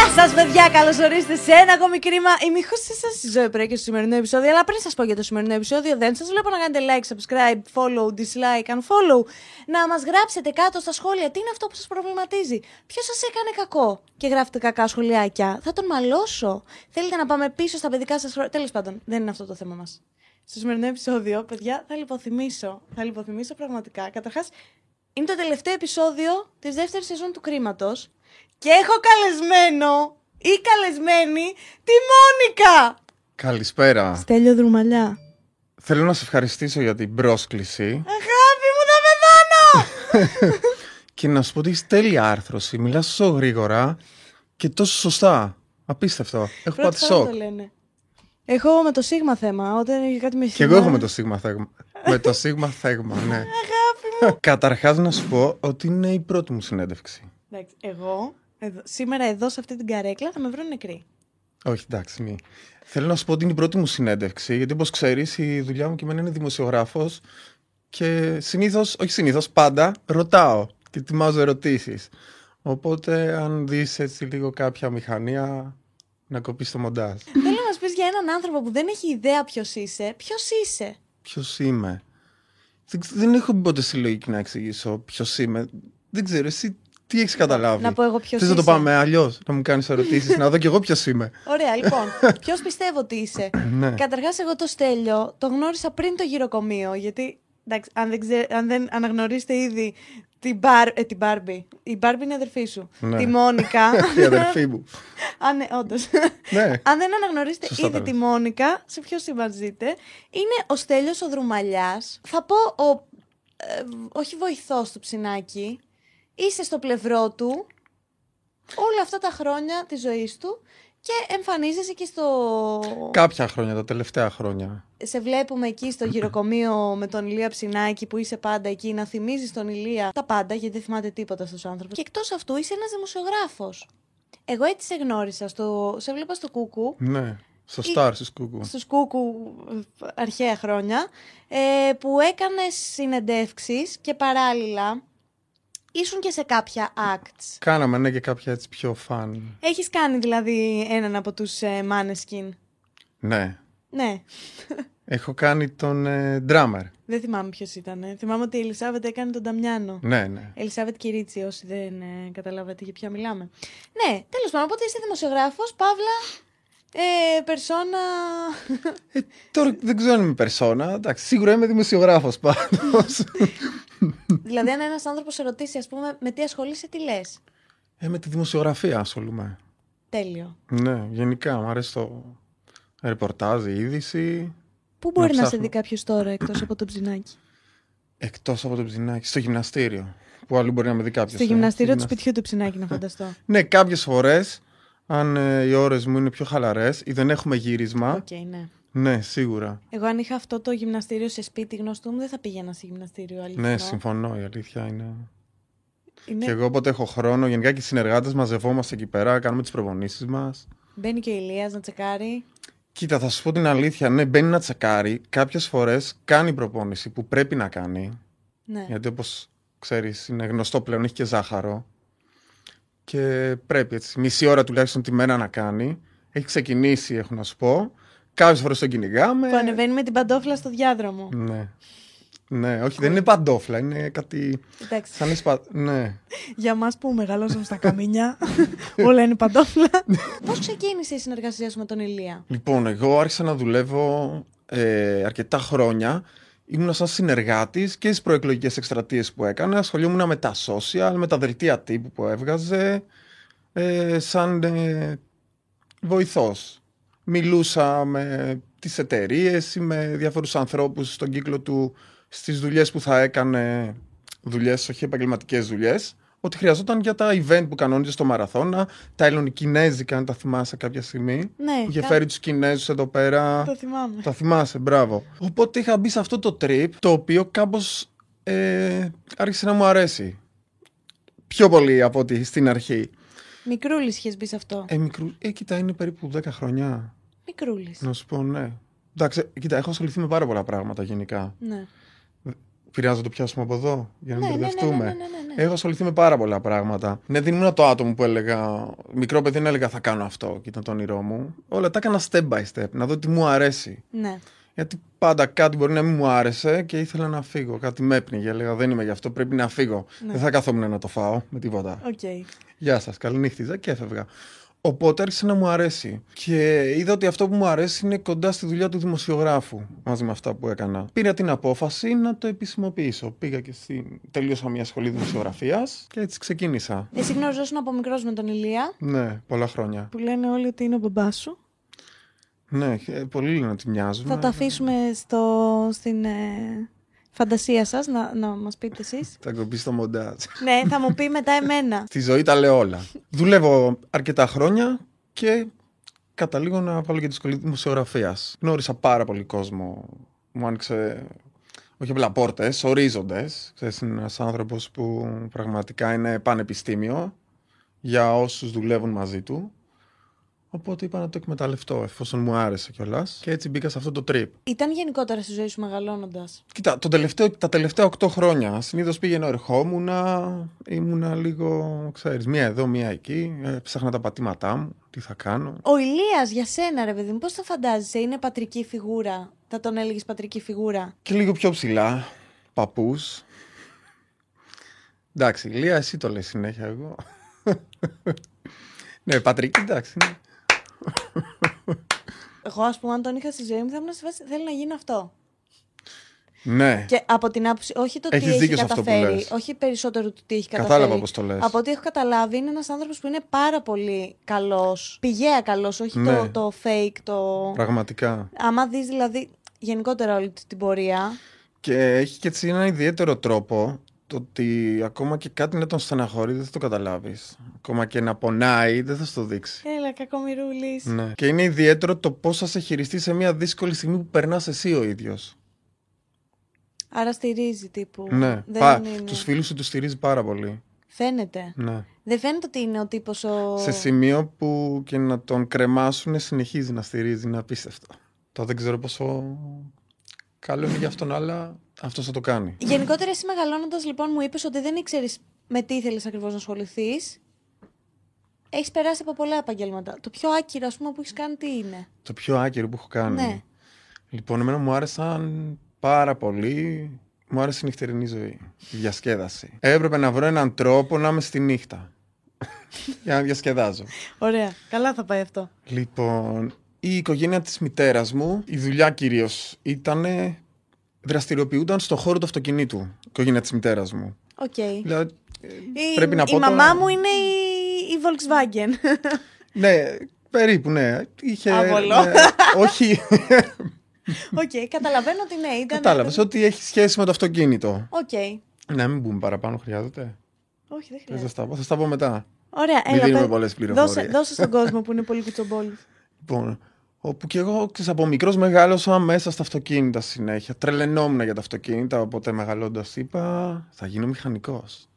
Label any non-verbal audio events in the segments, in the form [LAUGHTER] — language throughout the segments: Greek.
Γεια σας, παιδιά! Καλώς ορίσατε σε ένα ακόμη κρίμα. Είμαι η σας στη ζωή πρέπει και στο σημερινό επεισόδιο. Αλλά πριν σας πω για το σημερινό επεισόδιο, δεν σας βλέπω να κάνετε like, subscribe, follow, dislike, unfollow. Να μας γράψετε κάτω στα σχόλια τι είναι αυτό που σας προβληματίζει. Ποιος σας έκανε κακό και γράφετε κακά σχολιάκια. Θα τον μαλώσω. Θέλετε να πάμε πίσω στα παιδικά σας χρόνια. Τέλος πάντων, δεν είναι αυτό το θέμα μας. Στο σημερινό επεισόδιο, παιδιά, θα λιποθυμίσω. Θα λιποθυμίσω πραγματικά. Καταρχάς, είναι το τελευταίο επεισόδιο της δεύτερης σεζόν του κρίματος. Και έχω καλεσμένο ή καλεσμένη τη Μόνικα. Καλησπέρα. Στέλιο Δρουμαλιά. Θέλω να σε ευχαριστήσω για την πρόσκληση. Αγάπη μου, θα πεθάνω! [LAUGHS] και να σου πω ότι είσαι τέλεια άρθρωση. Μιλάς τόσο γρήγορα και τόσο σωστά. Απίστευτο. Έχω Πρώτη πάθει φορά σοκ. το λένε. Έχω με το σίγμα θέμα. Όταν έχει κάτι με Και εγώ έχω με το σίγμα θέγμα. με το σίγμα θέγμα, ναι. Αγάπη μου. Καταρχάς να σου πω ότι είναι η πρώτη μου συνέντευξη. Εντάξει, εγώ εδώ, σήμερα εδώ σε αυτή την καρέκλα θα με βρουν νεκρή. Όχι, εντάξει, μη. Θέλω να σου πω ότι είναι η πρώτη μου συνέντευξη, γιατί όπως ξέρεις η δουλειά μου και εμένα είναι δημοσιογράφος και συνήθως, όχι συνήθως, πάντα ρωτάω και ετοιμάζω ερωτήσεις. Οπότε αν δεις έτσι λίγο κάποια μηχανία, να κοπείς το μοντάζ. Θέλω να μας πεις για έναν άνθρωπο που δεν έχει ιδέα ποιος είσαι. Ποιος είσαι; Ποιος είμαι; Δεν, ξ- δεν έχω μπει ποτέ στη λογική να εξηγήσω ποιος είμαι. Δεν ξέρω, εσύ τι έχεις καταλάβει; Να πω εγώ ποιος Θες είσαι. να το πάμε αλλιώς, να μου κάνεις ερωτήσεις, να δω κι εγώ ποιος είμαι. [LAUGHS] Ωραία, λοιπόν. [LAUGHS] Ποιος πιστεύω ότι είσαι; ναι. Καταρχάς, εγώ το Στέλιο το γνώρισα πριν το γυροκομείο. Γιατί, εντάξει, αν δεν, ξέ, αν δεν αναγνωρίσετε ήδη την, μπαρ, ε, την Μπάρμπι. Η Μπάρμπι είναι αδερφή σου. Ναι. Τη Μόνικα. [LAUGHS] η αδερφή μου. αν, ναι, όντως. ναι. αν δεν αναγνωρίσετε Σωστά ήδη τα τη λες. Μόνικα, σε ποιο σύμπαν ζείτε, είναι ο Στέλιος ο Δρουμαλιάς. Θα πω ο, ε, όχι βοηθός του ψινάκι. Είσαι στο πλευρό του όλα αυτά τα χρόνια της ζωής του και εμφανίζεσαι και στο... Κάποια χρόνια, τα τελευταία χρόνια. Σε βλέπουμε εκεί στο γυροκομείο με τον Ηλία Ψινάκη που είσαι πάντα εκεί να θυμίζεις τον Ηλία τα πάντα γιατί δεν θυμάται τίποτα στους άνθρωπους. Και εκτός αυτού είσαι ένας δημοσιογράφος. Εγώ έτσι σε γνώρισα, στο... σε βλέπα στο Κούκου, Ναι. Στο Ή- Stars της Κούκου. στους Κούκου ε, αρχαία χρόνια, ε, που έκανες συνεντεύξεις και παράλληλα ήσουν και σε κάποια acts. Κάναμε ναι και κάποια έτσι πιο φαν. Έχεις κάνει δηλαδή έναν από τους ε, Maneskin; Ναι. Ναι, Έχω κάνει τον ε, drummer. δεν θυμάμαι ποιος ήταν. ε. Θυμάμαι ότι η Ελισάβετ έκανε τον Ταμιάνο. Ναι, ναι. Ελισάβετ Κυρίτσι, όσοι δεν ε, καταλάβατε για ποια μιλάμε. Ναι, τέλος πάντων, οπότε είσαι δημοσιογράφος, Παύλα. Ε, περσόνα. Ε, τώρα δεν ξέρω αν είμαι περσόνα. Εντάξει, σίγουρα είμαι δημοσιογράφος πάντως. δηλαδή, αν ένας άνθρωπος σε ρωτήσει, ας πούμε, με τι ασχολείσαι, τι λες; ε, με τη δημοσιογραφία ασχολούμαι. Τέλειο. Ναι, γενικά μου αρέσει το ρεπορτάζ, η είδηση. Πού μπορεί να, σε ψάχνω. δει κάποιος τώρα εκτός από το ψινάκι; Εκτός από το ψινάκι, στο γυμναστήριο. Πού αλλού μπορεί να με δει κάποιος. Στο ε, γυμναστήριο του γυμνασ- σπιτιού του Ψινάκη, να φανταστώ. Ναι, κάποιες φορές, αν ε, οι ώρες μου είναι πιο χαλαρές ή δεν έχουμε γύρισμα. Οκ, ναι. Ναι, σίγουρα. Εγώ, αν είχα αυτό το γυμναστήριο σε σπίτι γνωστού μου, δεν θα πήγαινα σε γυμναστήριο. Αλήθεια. Ναι, συμφωνώ. Η αλήθεια είναι. Είναι... Και εγώ όποτε έχω χρόνο, γενικά και οι συνεργάτες μαζευόμαστε εκεί πέρα, κάνουμε τις προπονήσεις μας. Μπαίνει και ο Ηλίας να τσεκάρει. Κοίτα, θα σου πω την αλήθεια. Ναι, μπαίνει να τσεκάρει. Κάποιες φορές κάνει προπόνηση που πρέπει να κάνει. Ναι. Γιατί όπως ξέρεις, είναι γνωστό πλέον, έχει και ζάχαρο. Και πρέπει έτσι, μισή ώρα τουλάχιστον τη μέρα να κάνει. Έχει ξεκινήσει, έχω να σου πω. Κάποιες φορές τον κυνηγάμε. Που ανεβαίνει με την παντόφλα στο διάδρομο. Ναι. Ναι, όχι, δεν είναι παντόφλα, είναι κάτι. Εντάξει. Σαν εσπα... Ναι. Για μας που μεγαλώσαμε στα καμίνια, [LAUGHS] όλα είναι παντόφλα. [LAUGHS] Πώς ξεκίνησε η συνεργασία σου με τον Ηλία; Λοιπόν, εγώ άρχισα να δουλεύω ε, αρκετά χρόνια. Ήμουν σαν συνεργάτης και στις προεκλογικές εκστρατείες που έκανε. Ασχολιόμουν με τα social, με τα δελτία τύπου που έβγαζε, ε, σαν ε, βοηθός. Μιλούσα με τις εταιρείες ή με διάφορους ανθρώπους στον κύκλο του στις δουλειές που θα έκανε, δουλειές, όχι επαγγελματικές δουλειές, ότι χρειαζόταν για τα event που κανόνιζε στο Μαραθώνα, τα ελληνοκινέζικα, αν τα θυμάσαι κάποια στιγμή Ναι, που είχε κα- φέρει τους Κινέζους εδώ πέρα. το θυμάμαι. Τα θυμάσαι, μπράβο. Οπότε είχα μπει σε αυτό το trip, το οποίο κάπως ε, άρχισε να μου αρέσει. Πιο πολύ από ότι στην αρχή. Μικρούλης είχες μπει σε αυτό. Ε, μικρού, ε, κοίτα, είναι περίπου 10 χρόνια. Μικρούλης. Να σου πω, ναι. Εντάξει, κοίτα, έχω ασχοληθεί με πάρα πολλά πράγματα γενικά. Ναι. Πειράζει να το πιάσουμε από εδώ, για να Ναι, μην ναι, ναι, μπερδευτούμε. ναι, ναι, ναι, ναι. Έχω ασχοληθεί με πάρα πολλά πράγματα. Ναι, δεν ήμουν το άτομο που έλεγα. Μικρό παιδί δεν έλεγα θα κάνω αυτό και ήταν το όνειρό μου. Όλα τα έκανα step by step, να δω τι μου αρέσει. Ναι. Γιατί πάντα κάτι μπορεί να μην μου άρεσε και ήθελα να φύγω. Κάτι με έπνιγε. Έλεγα δεν είμαι γι' αυτό, πρέπει να φύγω. Ναι. Δεν θα καθόμουν να το φάω με τίποτα. Οκ. Γεια σας, καληνύχτιζα και έφευγα. Οπότε άρχισε να μου αρέσει. Και είδα ότι αυτό που μου αρέσει είναι κοντά στη δουλειά του δημοσιογράφου μαζί με αυτά που έκανα. Πήρα την απόφαση να το επισημοποιήσω. Πήγα και στη... τελείωσα μια σχολή δημοσιογραφίας και έτσι ξεκίνησα. Εσύ γνωριζόσουν από μικρός με τον Ηλία, Ναι, πολλά χρόνια. που λένε όλοι ότι είναι ο μπαμπάς σου. Ναι, ε, πολλοί λένε ότι μοιάζουν. Θα το αφήσουμε στο, στην ε, φαντασία σας να, να μας πείτε εσείς. Θα κοπεί στο μοντάζ. ναι, θα μου πει μετά εμένα. [LAUGHS] Στη ζωή τα λέω όλα. Δουλεύω αρκετά χρόνια και καταλήγω να βάλω και τη σχολή δημοσιογραφίας. Γνώρισα πάρα πολύ κόσμο. Μου άνοιξε όχι απλά πόρτες, ορίζοντες. Είναι ένας άνθρωπος που πραγματικά είναι πανεπιστήμιο για όσους δουλεύουν μαζί του. Οπότε είπα να το εκμεταλλευτώ εφόσον μου άρεσε κιόλας. Και έτσι μπήκα σε αυτό το trip. Ήταν γενικότερα στη ζωή σου μεγαλώνοντας; Κοίτα, το τελευταίο, τα τελευταία 8 χρόνια συνήθως πήγαινα, ερχόμουνα, ήμουνα λίγο, ξέρεις, μία εδώ, μία εκεί, ε, ψάχνα τα πατήματά μου, τι θα κάνω. Ο Ηλίας για σένα ρε παιδί μου, πώς το φαντάζεσαι, είναι πατρική φιγούρα; Θα τον έλεγες πατρική φιγούρα; Και λίγο πιο ψηλά, παππούς. Εντάξει, Λία, εσύ το λες συνέχεια εγώ. [LAUGHS] ναι, Πατρική, εντάξει. ναι. Εγώ, ας πούμε, αν τον είχα στη ζωή μου, θα ήμουν σε φάση, θέλω να γίνω αυτό. Ναι, Και από την άποψη, όχι το τι Έχεις έχει δίκιο σε αυτό που καταφέρει, λες. όχι περισσότερο το τι έχει καταφέρει. κατάλαβα πώς το λες. Από ό,τι έχω καταλάβει, είναι ένας άνθρωπος που είναι πάρα πολύ καλός. Πηγαία καλός, όχι Ναι. το, το fake, το. Πραγματικά. Άμα δεις δηλαδή γενικότερα όλη την πορεία. Και έχει και έτσι ένα ιδιαίτερο τρόπο το ότι ακόμα και κάτι να τον στεναχωρεί δεν θα το καταλάβεις. Ακόμα και να πονάει δεν θα σου το δείξει. Έλα, κακομοιρούλης. Ναι. Και είναι ιδιαίτερο το πώς θα σε χειριστεί σε μια δύσκολη στιγμή που περνάς εσύ ο ίδιος. Άρα στηρίζει τύπου. Ναι. Δεν Πα, είναι... Τους φίλους σου τους στηρίζει πάρα πολύ. Φαίνεται. Ναι. Δεν φαίνεται ότι είναι ο τύπος ο. Σε σημείο που και να τον κρεμάσουν συνεχίζει να στηρίζει, είναι απίστευτο. Το δεν ξέρω πόσο καλό είναι για αυτόν, αλλά αυτό θα το κάνει. Γενικότερα, εσύ μεγαλώνοντας, λοιπόν, μου είπες ότι δεν ήξερες με τι ήθελες ακριβώς να ασχοληθείς. Έχεις περάσει από πολλά επαγγέλματα. Το πιο άκυρο, ας πούμε, που έχεις κάνει τι είναι; Το πιο άκυρο που έχω κάνει. Ναι. Λοιπόν, εμένα μου άρεσαν πάρα πολύ. Μου άρεσε η νυχτερινή ζωή. Η διασκέδαση. Έπρεπε να βρω έναν τρόπο να είμαι στη νύχτα. [LAUGHS] για να διασκεδάζω. Ωραία. Καλά θα πάει αυτό. Λοιπόν, η οικογένεια της μητέρας μου, η δουλειά κυρίως ήταν δραστηριοποιούνταν στον χώρο του αυτοκινήτου, η οικογένεια της μητέρας μου. Οκ. Δηλαδή, ε, Η, πρέπει να η πω μαμά τώρα- μου είναι η, η Volkswagen. [LAUGHS] Ναι, περίπου, ναι. Είχε, Άβολο. ναι, όχι, [LAUGHS] Οκ, καταλαβαίνω ότι ναι, ήταν. κατάλαβες, ότι έχει σχέση με το αυτοκίνητο. Οκ. Να μην μπούμε παραπάνω, χρειάζεται. Όχι, δεν Θες χρειάζεται. να στα πω, θα στα πω μετά. Ωραία, Μην έλα. δίνουμε πες- πολλές πληροφορίες. Δώσε, δώσε στον κόσμο που είναι πολύ κουτσομπόλης. Λοιπόν, όπου και εγώ ξέρεις, από μικρός μεγάλωσα μέσα στα αυτοκίνητα συνέχεια. Τρελαινόμουν για τα αυτοκίνητα, οπότε μεγαλώντας είπα θα γίνω μηχανικός.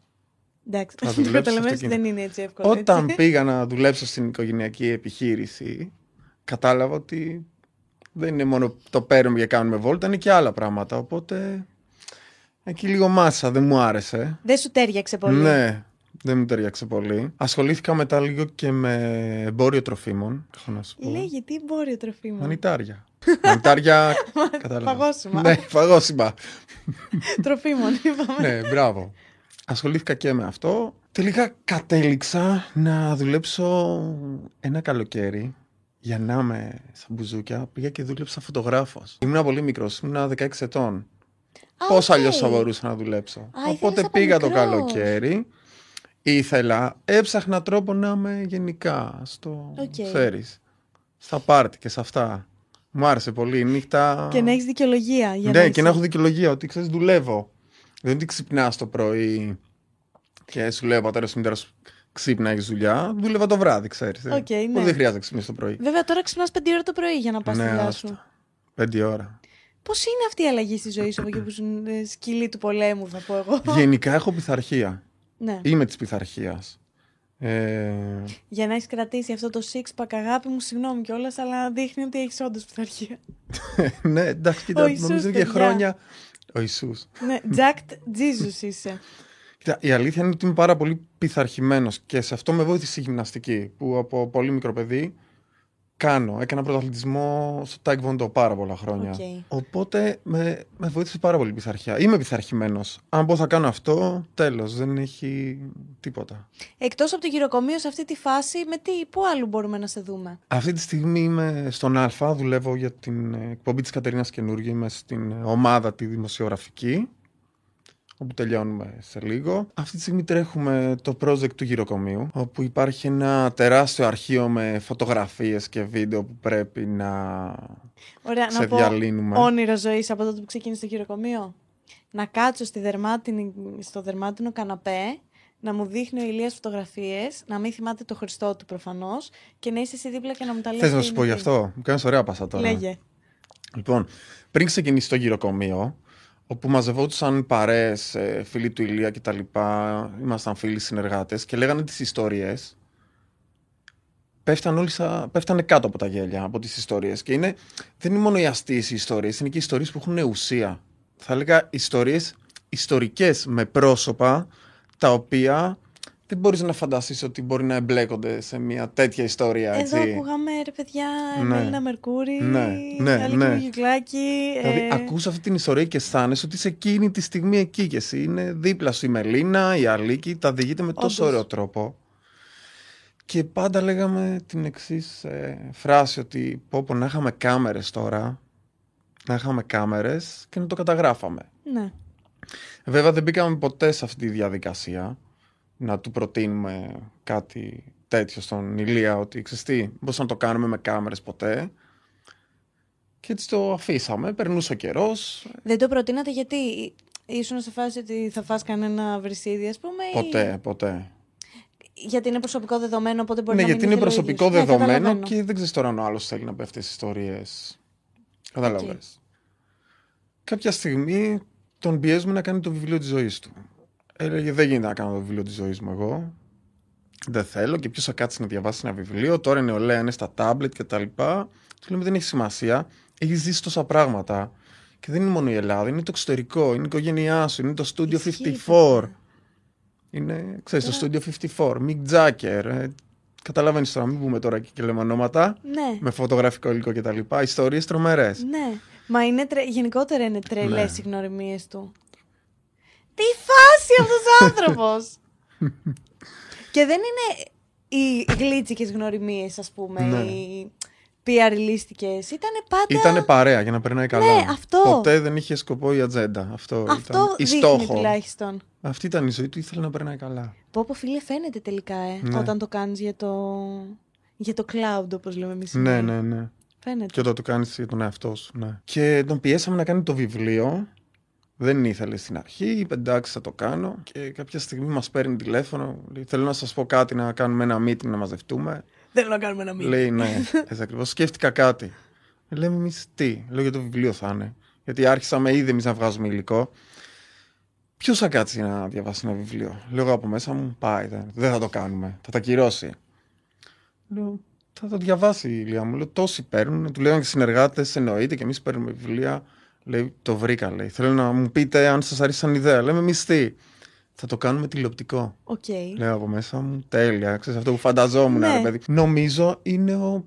Εντάξει, Θα [LAUGHS] το δουλέψεις καταλαβαίνεις αυτοκίνητο. δεν είναι έτσι εύκολο. Όταν έτσι. [LAUGHS] πήγα να δουλέψω στην οικογενειακή επιχείρηση, κατάλαβα ότι δεν είναι μόνο το παίρνουμε και κάνουμε βόλτα, είναι και άλλα πράγματα. Οπότε εκεί λίγο μάσα, δεν μου άρεσε. Δεν σου τέριαξε πολύ. Ναι, δεν μου ταιριάξε πολύ. Ασχολήθηκα μετά λίγο και με εμπόριο τροφίμων. Έχω να σου πω. Λέγε, τι μπορεί ο τροφίμο. Μανιτάρια. Μανιτάρια. [LAUGHS] κατάλαβα. Φαγόσιμα. Ναι, φαγόσιμα. Τροφίμων, είπαμε. ναι, μπράβο. Ασχολήθηκα και με αυτό. Τελικά κατέληξα να δουλέψω ένα καλοκαίρι για να είμαι σαν μπουζούκια. Πήγα και δούλεψα φωτογράφος. Ήμουν πολύ μικρός, ήμουν 16 ετών. Α, Πώς οκ. αλλιώς θα μπορούσα να δουλέψω; ήθελες Οπότε από πήγα το μικρός. καλοκαίρι. Ήθελα, έψαχνα τρόπο να είμαι γενικά στο, Οκ. ξέρεις, στα πάρτι και σε αυτά. Μου άρεσε πολύ η νύχτα. Και να έχεις δικαιολογία. Για ναι, να και να είσαι. έχω δικαιολογία ότι ξέρεις, δουλεύω. Δεν είναι ότι ξυπνάς το πρωί και σου λέει ο πατέρας σου μητέρα σου ξύπνα, έχεις δουλειά. Δούλευα το βράδυ, ξέρεις. Οκ, ναι. Δεν χρειάζεται να ξυπνήσεις το πρωί. Βέβαια, τώρα ξυπνάς 5 ώρα το πρωί για να πας στη ναι, δουλειά άστα. σου. Πέντε ώρα. Πώς είναι αυτή η αλλαγή στη ζωή σου από εκεί που σου είναι σκυλή του πολέμου, θα πω εγώ; Γενικά έχω πειθαρχία. Ναι. Είμαι της πειθαρχίας. Ε, Για να έχεις κρατήσει αυτό το six pack, αγάπη μου, συγγνώμη κιόλας, αλλά δείχνει ότι έχεις όντως πειθαρχία. [LAUGHS] ναι, εντάξει, κοίτα, Ο Ιησούς, νομίζω και παιδιά. χρόνια Ο Ιησούς. Ναι, Jacked Jesus είσαι. [LAUGHS] Κοίτα, η αλήθεια είναι ότι είμαι πάρα πολύ πειθαρχημένος και σε αυτό με βοήθησε η γυμναστική που από πολύ μικρό παιδί κάνω. Έκανα πρωταθλητισμό στο Taekwondo πάρα πολλά χρόνια. Οκ. Οπότε με, με βοήθησε πάρα πολύ η πειθαρχία. Είμαι πειθαρχημένος. Αν πω θα κάνω αυτό, τέλος. Δεν έχει τίποτα. Εκτός από το γηροκομείο σε αυτή τη φάση, με τι, πού άλλου μπορούμε να σε δούμε; Αυτή τη στιγμή είμαι στον Α, δουλεύω για την ε, εκπομπή της Κατερίνας Καινούργιου, είμαι στην ε, ομάδα τη δημοσιογραφική, όπου τελειώνουμε σε λίγο. Αυτή τη στιγμή τρέχουμε το project του γηροκομείου, όπου υπάρχει ένα τεράστιο αρχείο με φωτογραφίες και βίντεο που πρέπει να Ωραία, σε να πω διαλύνουμε. όνειρο ζωής από τότε που ξεκίνησε το γυροκομείο. Να κάτσω στη δερμάτινη, στο δερμάτινο καναπέ, να μου δείχνει ο Ηλίας φωτογραφίες, να μην θυμάται το Χριστό του προφανώς και να είσαι εσύ δίπλα και να μου τα λες. Θες να τι σου είναι πω γι' τι. αυτό, μου κάνεις ωραία πάσα τώρα. Λέγε. Λοιπόν, πριν ξεκινήσει το γυροκομείο, όπου μαζευόντουσαν παρέες, ε, φίλοι του Ηλία και τα λοιπά, ήμασταν φίλοι συνεργάτες και λέγανε τις ιστορίες, πέφταν όλοι σα... πέφτανε κάτω από τα γέλια από τις ιστορίες. Και είναι, δεν είναι μόνο οι αστείες οι ιστορίες, είναι και οι ιστορίες που έχουν ουσία. Θα έλεγα ιστορίες ιστορικές με πρόσωπα, τα οποία δεν μπορείς να φανταστείς ότι μπορεί να εμπλέκονται σε μια τέτοια ιστορία, έτσι. Εδώ ακούγαμε ρε παιδιά, Ναι. Μέλινα Μερκούρη, Ναι, ναι, Αλίκη ναι. Μουγιουκλάκη, Δηλαδή, ε, ακούς αυτή την ιστορία και αισθάνεσαι ότι είσαι εκείνη τη στιγμή εκεί και εσύ είναι δίπλα σου η Μελίνα, η Αλίκη, τα διηγείται με τόσο Όντως. ωραίο τρόπο. Και πάντα λέγαμε την εξής φράση ότι πω πω να είχαμε κάμερες τώρα, να είχαμε κάμερες και να το καταγράφαμε. Ναι. Βέβαια δεν μπήκαμε ποτέ σε αυτή τη διαδικασία να του προτείνουμε κάτι τέτοιο στον Ηλία ότι ξέρεις τι, πώς να το κάνουμε με κάμερες ποτέ. Και έτσι το αφήσαμε, περνούσε ο καιρός, Δεν το προτείνατε γιατί ήσουν σε φάση ότι θα φας κανένα βρυσίδι, ας πούμε, ή ποτέ, ποτέ. γιατί είναι προσωπικό δεδομένο, οπότε μπορεί ναι, να μην γιατί είναι ήθελε ο προσωπικό ίδιος. Ναι, δεδομένο καταλαβαίνω. και δεν ξέρεις τώρα αν ο άλλος θέλει να πει αυτέ τι ιστορίες. Κατάλαβες. Κάποια στιγμή τον πιέζουμε να κάνει το βιβλίο της ζωής του. Έλεγε: Δεν γίνεται να κάνω το βιβλίο της ζωής μου εγώ. Δεν θέλω και ποιος θα κάτσει να διαβάσει ένα βιβλίο. Τώρα η νεολαία είναι στα τάμπλετ και τα λοιπά. Του λέμε: Δεν έχει σημασία. Έχει ζήσει τόσα πράγματα. Και δεν είναι μόνο η Ελλάδα, είναι το εξωτερικό, είναι η οικογένειά σου, είναι το Studio Ισχύει, 54. παιδιά. Είναι, ξέρεις, το Studio 54, Mick Jagger. Ε, Καταλαβαίνεις τώρα, μην πούμε τώρα και, και λέμε ονόματα. Ναι, Με φωτογραφικό υλικό κτλ. Ιστορίες τρομερές. ναι. Μα είναι τρε... γενικότερα είναι τρελές Ναι. οι γνωριμίες του. Τι φάση αυτός ο άνθρωπος! και δεν είναι οι γλίτσικες γνωριμίες, ας πούμε, Ναι. οι PR-λίστικες. Ήτανε πάντα... Ήτανε παρέα για να περνάει καλά. Ναι, αυτό. Ποτέ δεν είχε σκοπό η ατζέντα. Αυτό, Αυτό ήταν η δείχνει στόχο. τουλάχιστον. Αυτή ήταν η ζωή του, ήθελε να περνάει καλά. Πω πω φίλε φαίνεται τελικά, ε, Ναι. όταν το κάνεις για το... Για το cloud, όπως λέμε εμείς. Ναι, ναι, ναι. Φαίνεται. Και όταν το κάνεις για τον εαυτό σου, ναι. Και τον πιέσαμε να κάνει το βιβλίο. Δεν ήθελε στην αρχή, είπε εντάξει θα το κάνω. Και κάποια στιγμή μας παίρνει τηλέφωνο. Λέει, θέλω να σας πω κάτι, να κάνουμε ένα meeting, να μαζευτούμε. Θέλω να κάνουμε ένα μήνυμα. Λέει ναι, [LAUGHS] έτσι ακριβώς. Σκέφτηκα κάτι. Λέμε εμείς τι. Λέω για το βιβλίο θα είναι. Γιατί άρχισαμε ήδη εμείς να βγάζουμε υλικό. Ποιος θα κάτσει να διαβάσει ένα βιβλίο; Λέω εγώ από μέσα μου, πάει. Δεν, δεν θα το κάνουμε. Θα το ακυρώσει. Λέω, θα το διαβάσει ο Ηλία μου. Λέω, τόσοι παίρνουν. Του λέγανε και συνεργάτες, εννοείται και εμείς παίρνουμε βιβλία. Λέει, το βρήκα, λέει. Θέλω να μου πείτε αν σας αρέσει σαν ιδέα. Λέμε εμείς τι. Θα το κάνουμε τηλεοπτικό. Οκ. Λέω από μέσα μου, τέλεια. Ξέρεις αυτό που φανταζόμουν, Ναι. ρε παιδί. Νομίζω είναι ο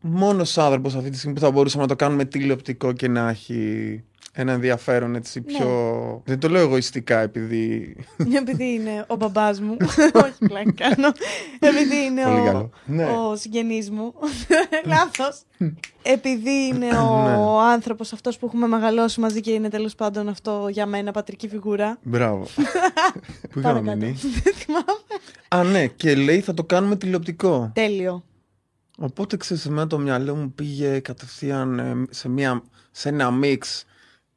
μόνος άνθρωπος αυτή τη στιγμή που θα μπορούσαμε να το κάνουμε τηλεοπτικό και να έχει ένα ενδιαφέρον έτσι Ναι. πιο... Δεν το λέω εγωιστικά επειδή... [LAUGHS] Επειδή είναι ο μπαμπάς μου. [LAUGHS] Όχι, πλάκα κάνω. Επειδή είναι Πολύ ο, καλό. Ναι. ο συγγενής μου. [LAUGHS] Λάθος. Επειδή είναι Ναι. ο άνθρωπος αυτός που έχουμε μεγαλώσει μαζί και είναι τέλος πάντων αυτό για μένα πατρική φιγούρα. Μπράβο. Πού είχαμε Παρακάτω. μείνει; Δεν θυμάμαι. Α, ναι, και λέει θα το κάνουμε τηλεοπτικό. Τέλειο. Οπότε ξέρεις, εμένα το μυαλό μου πήγε κατευθείαν ε, σε, μια, σε ένα μίξ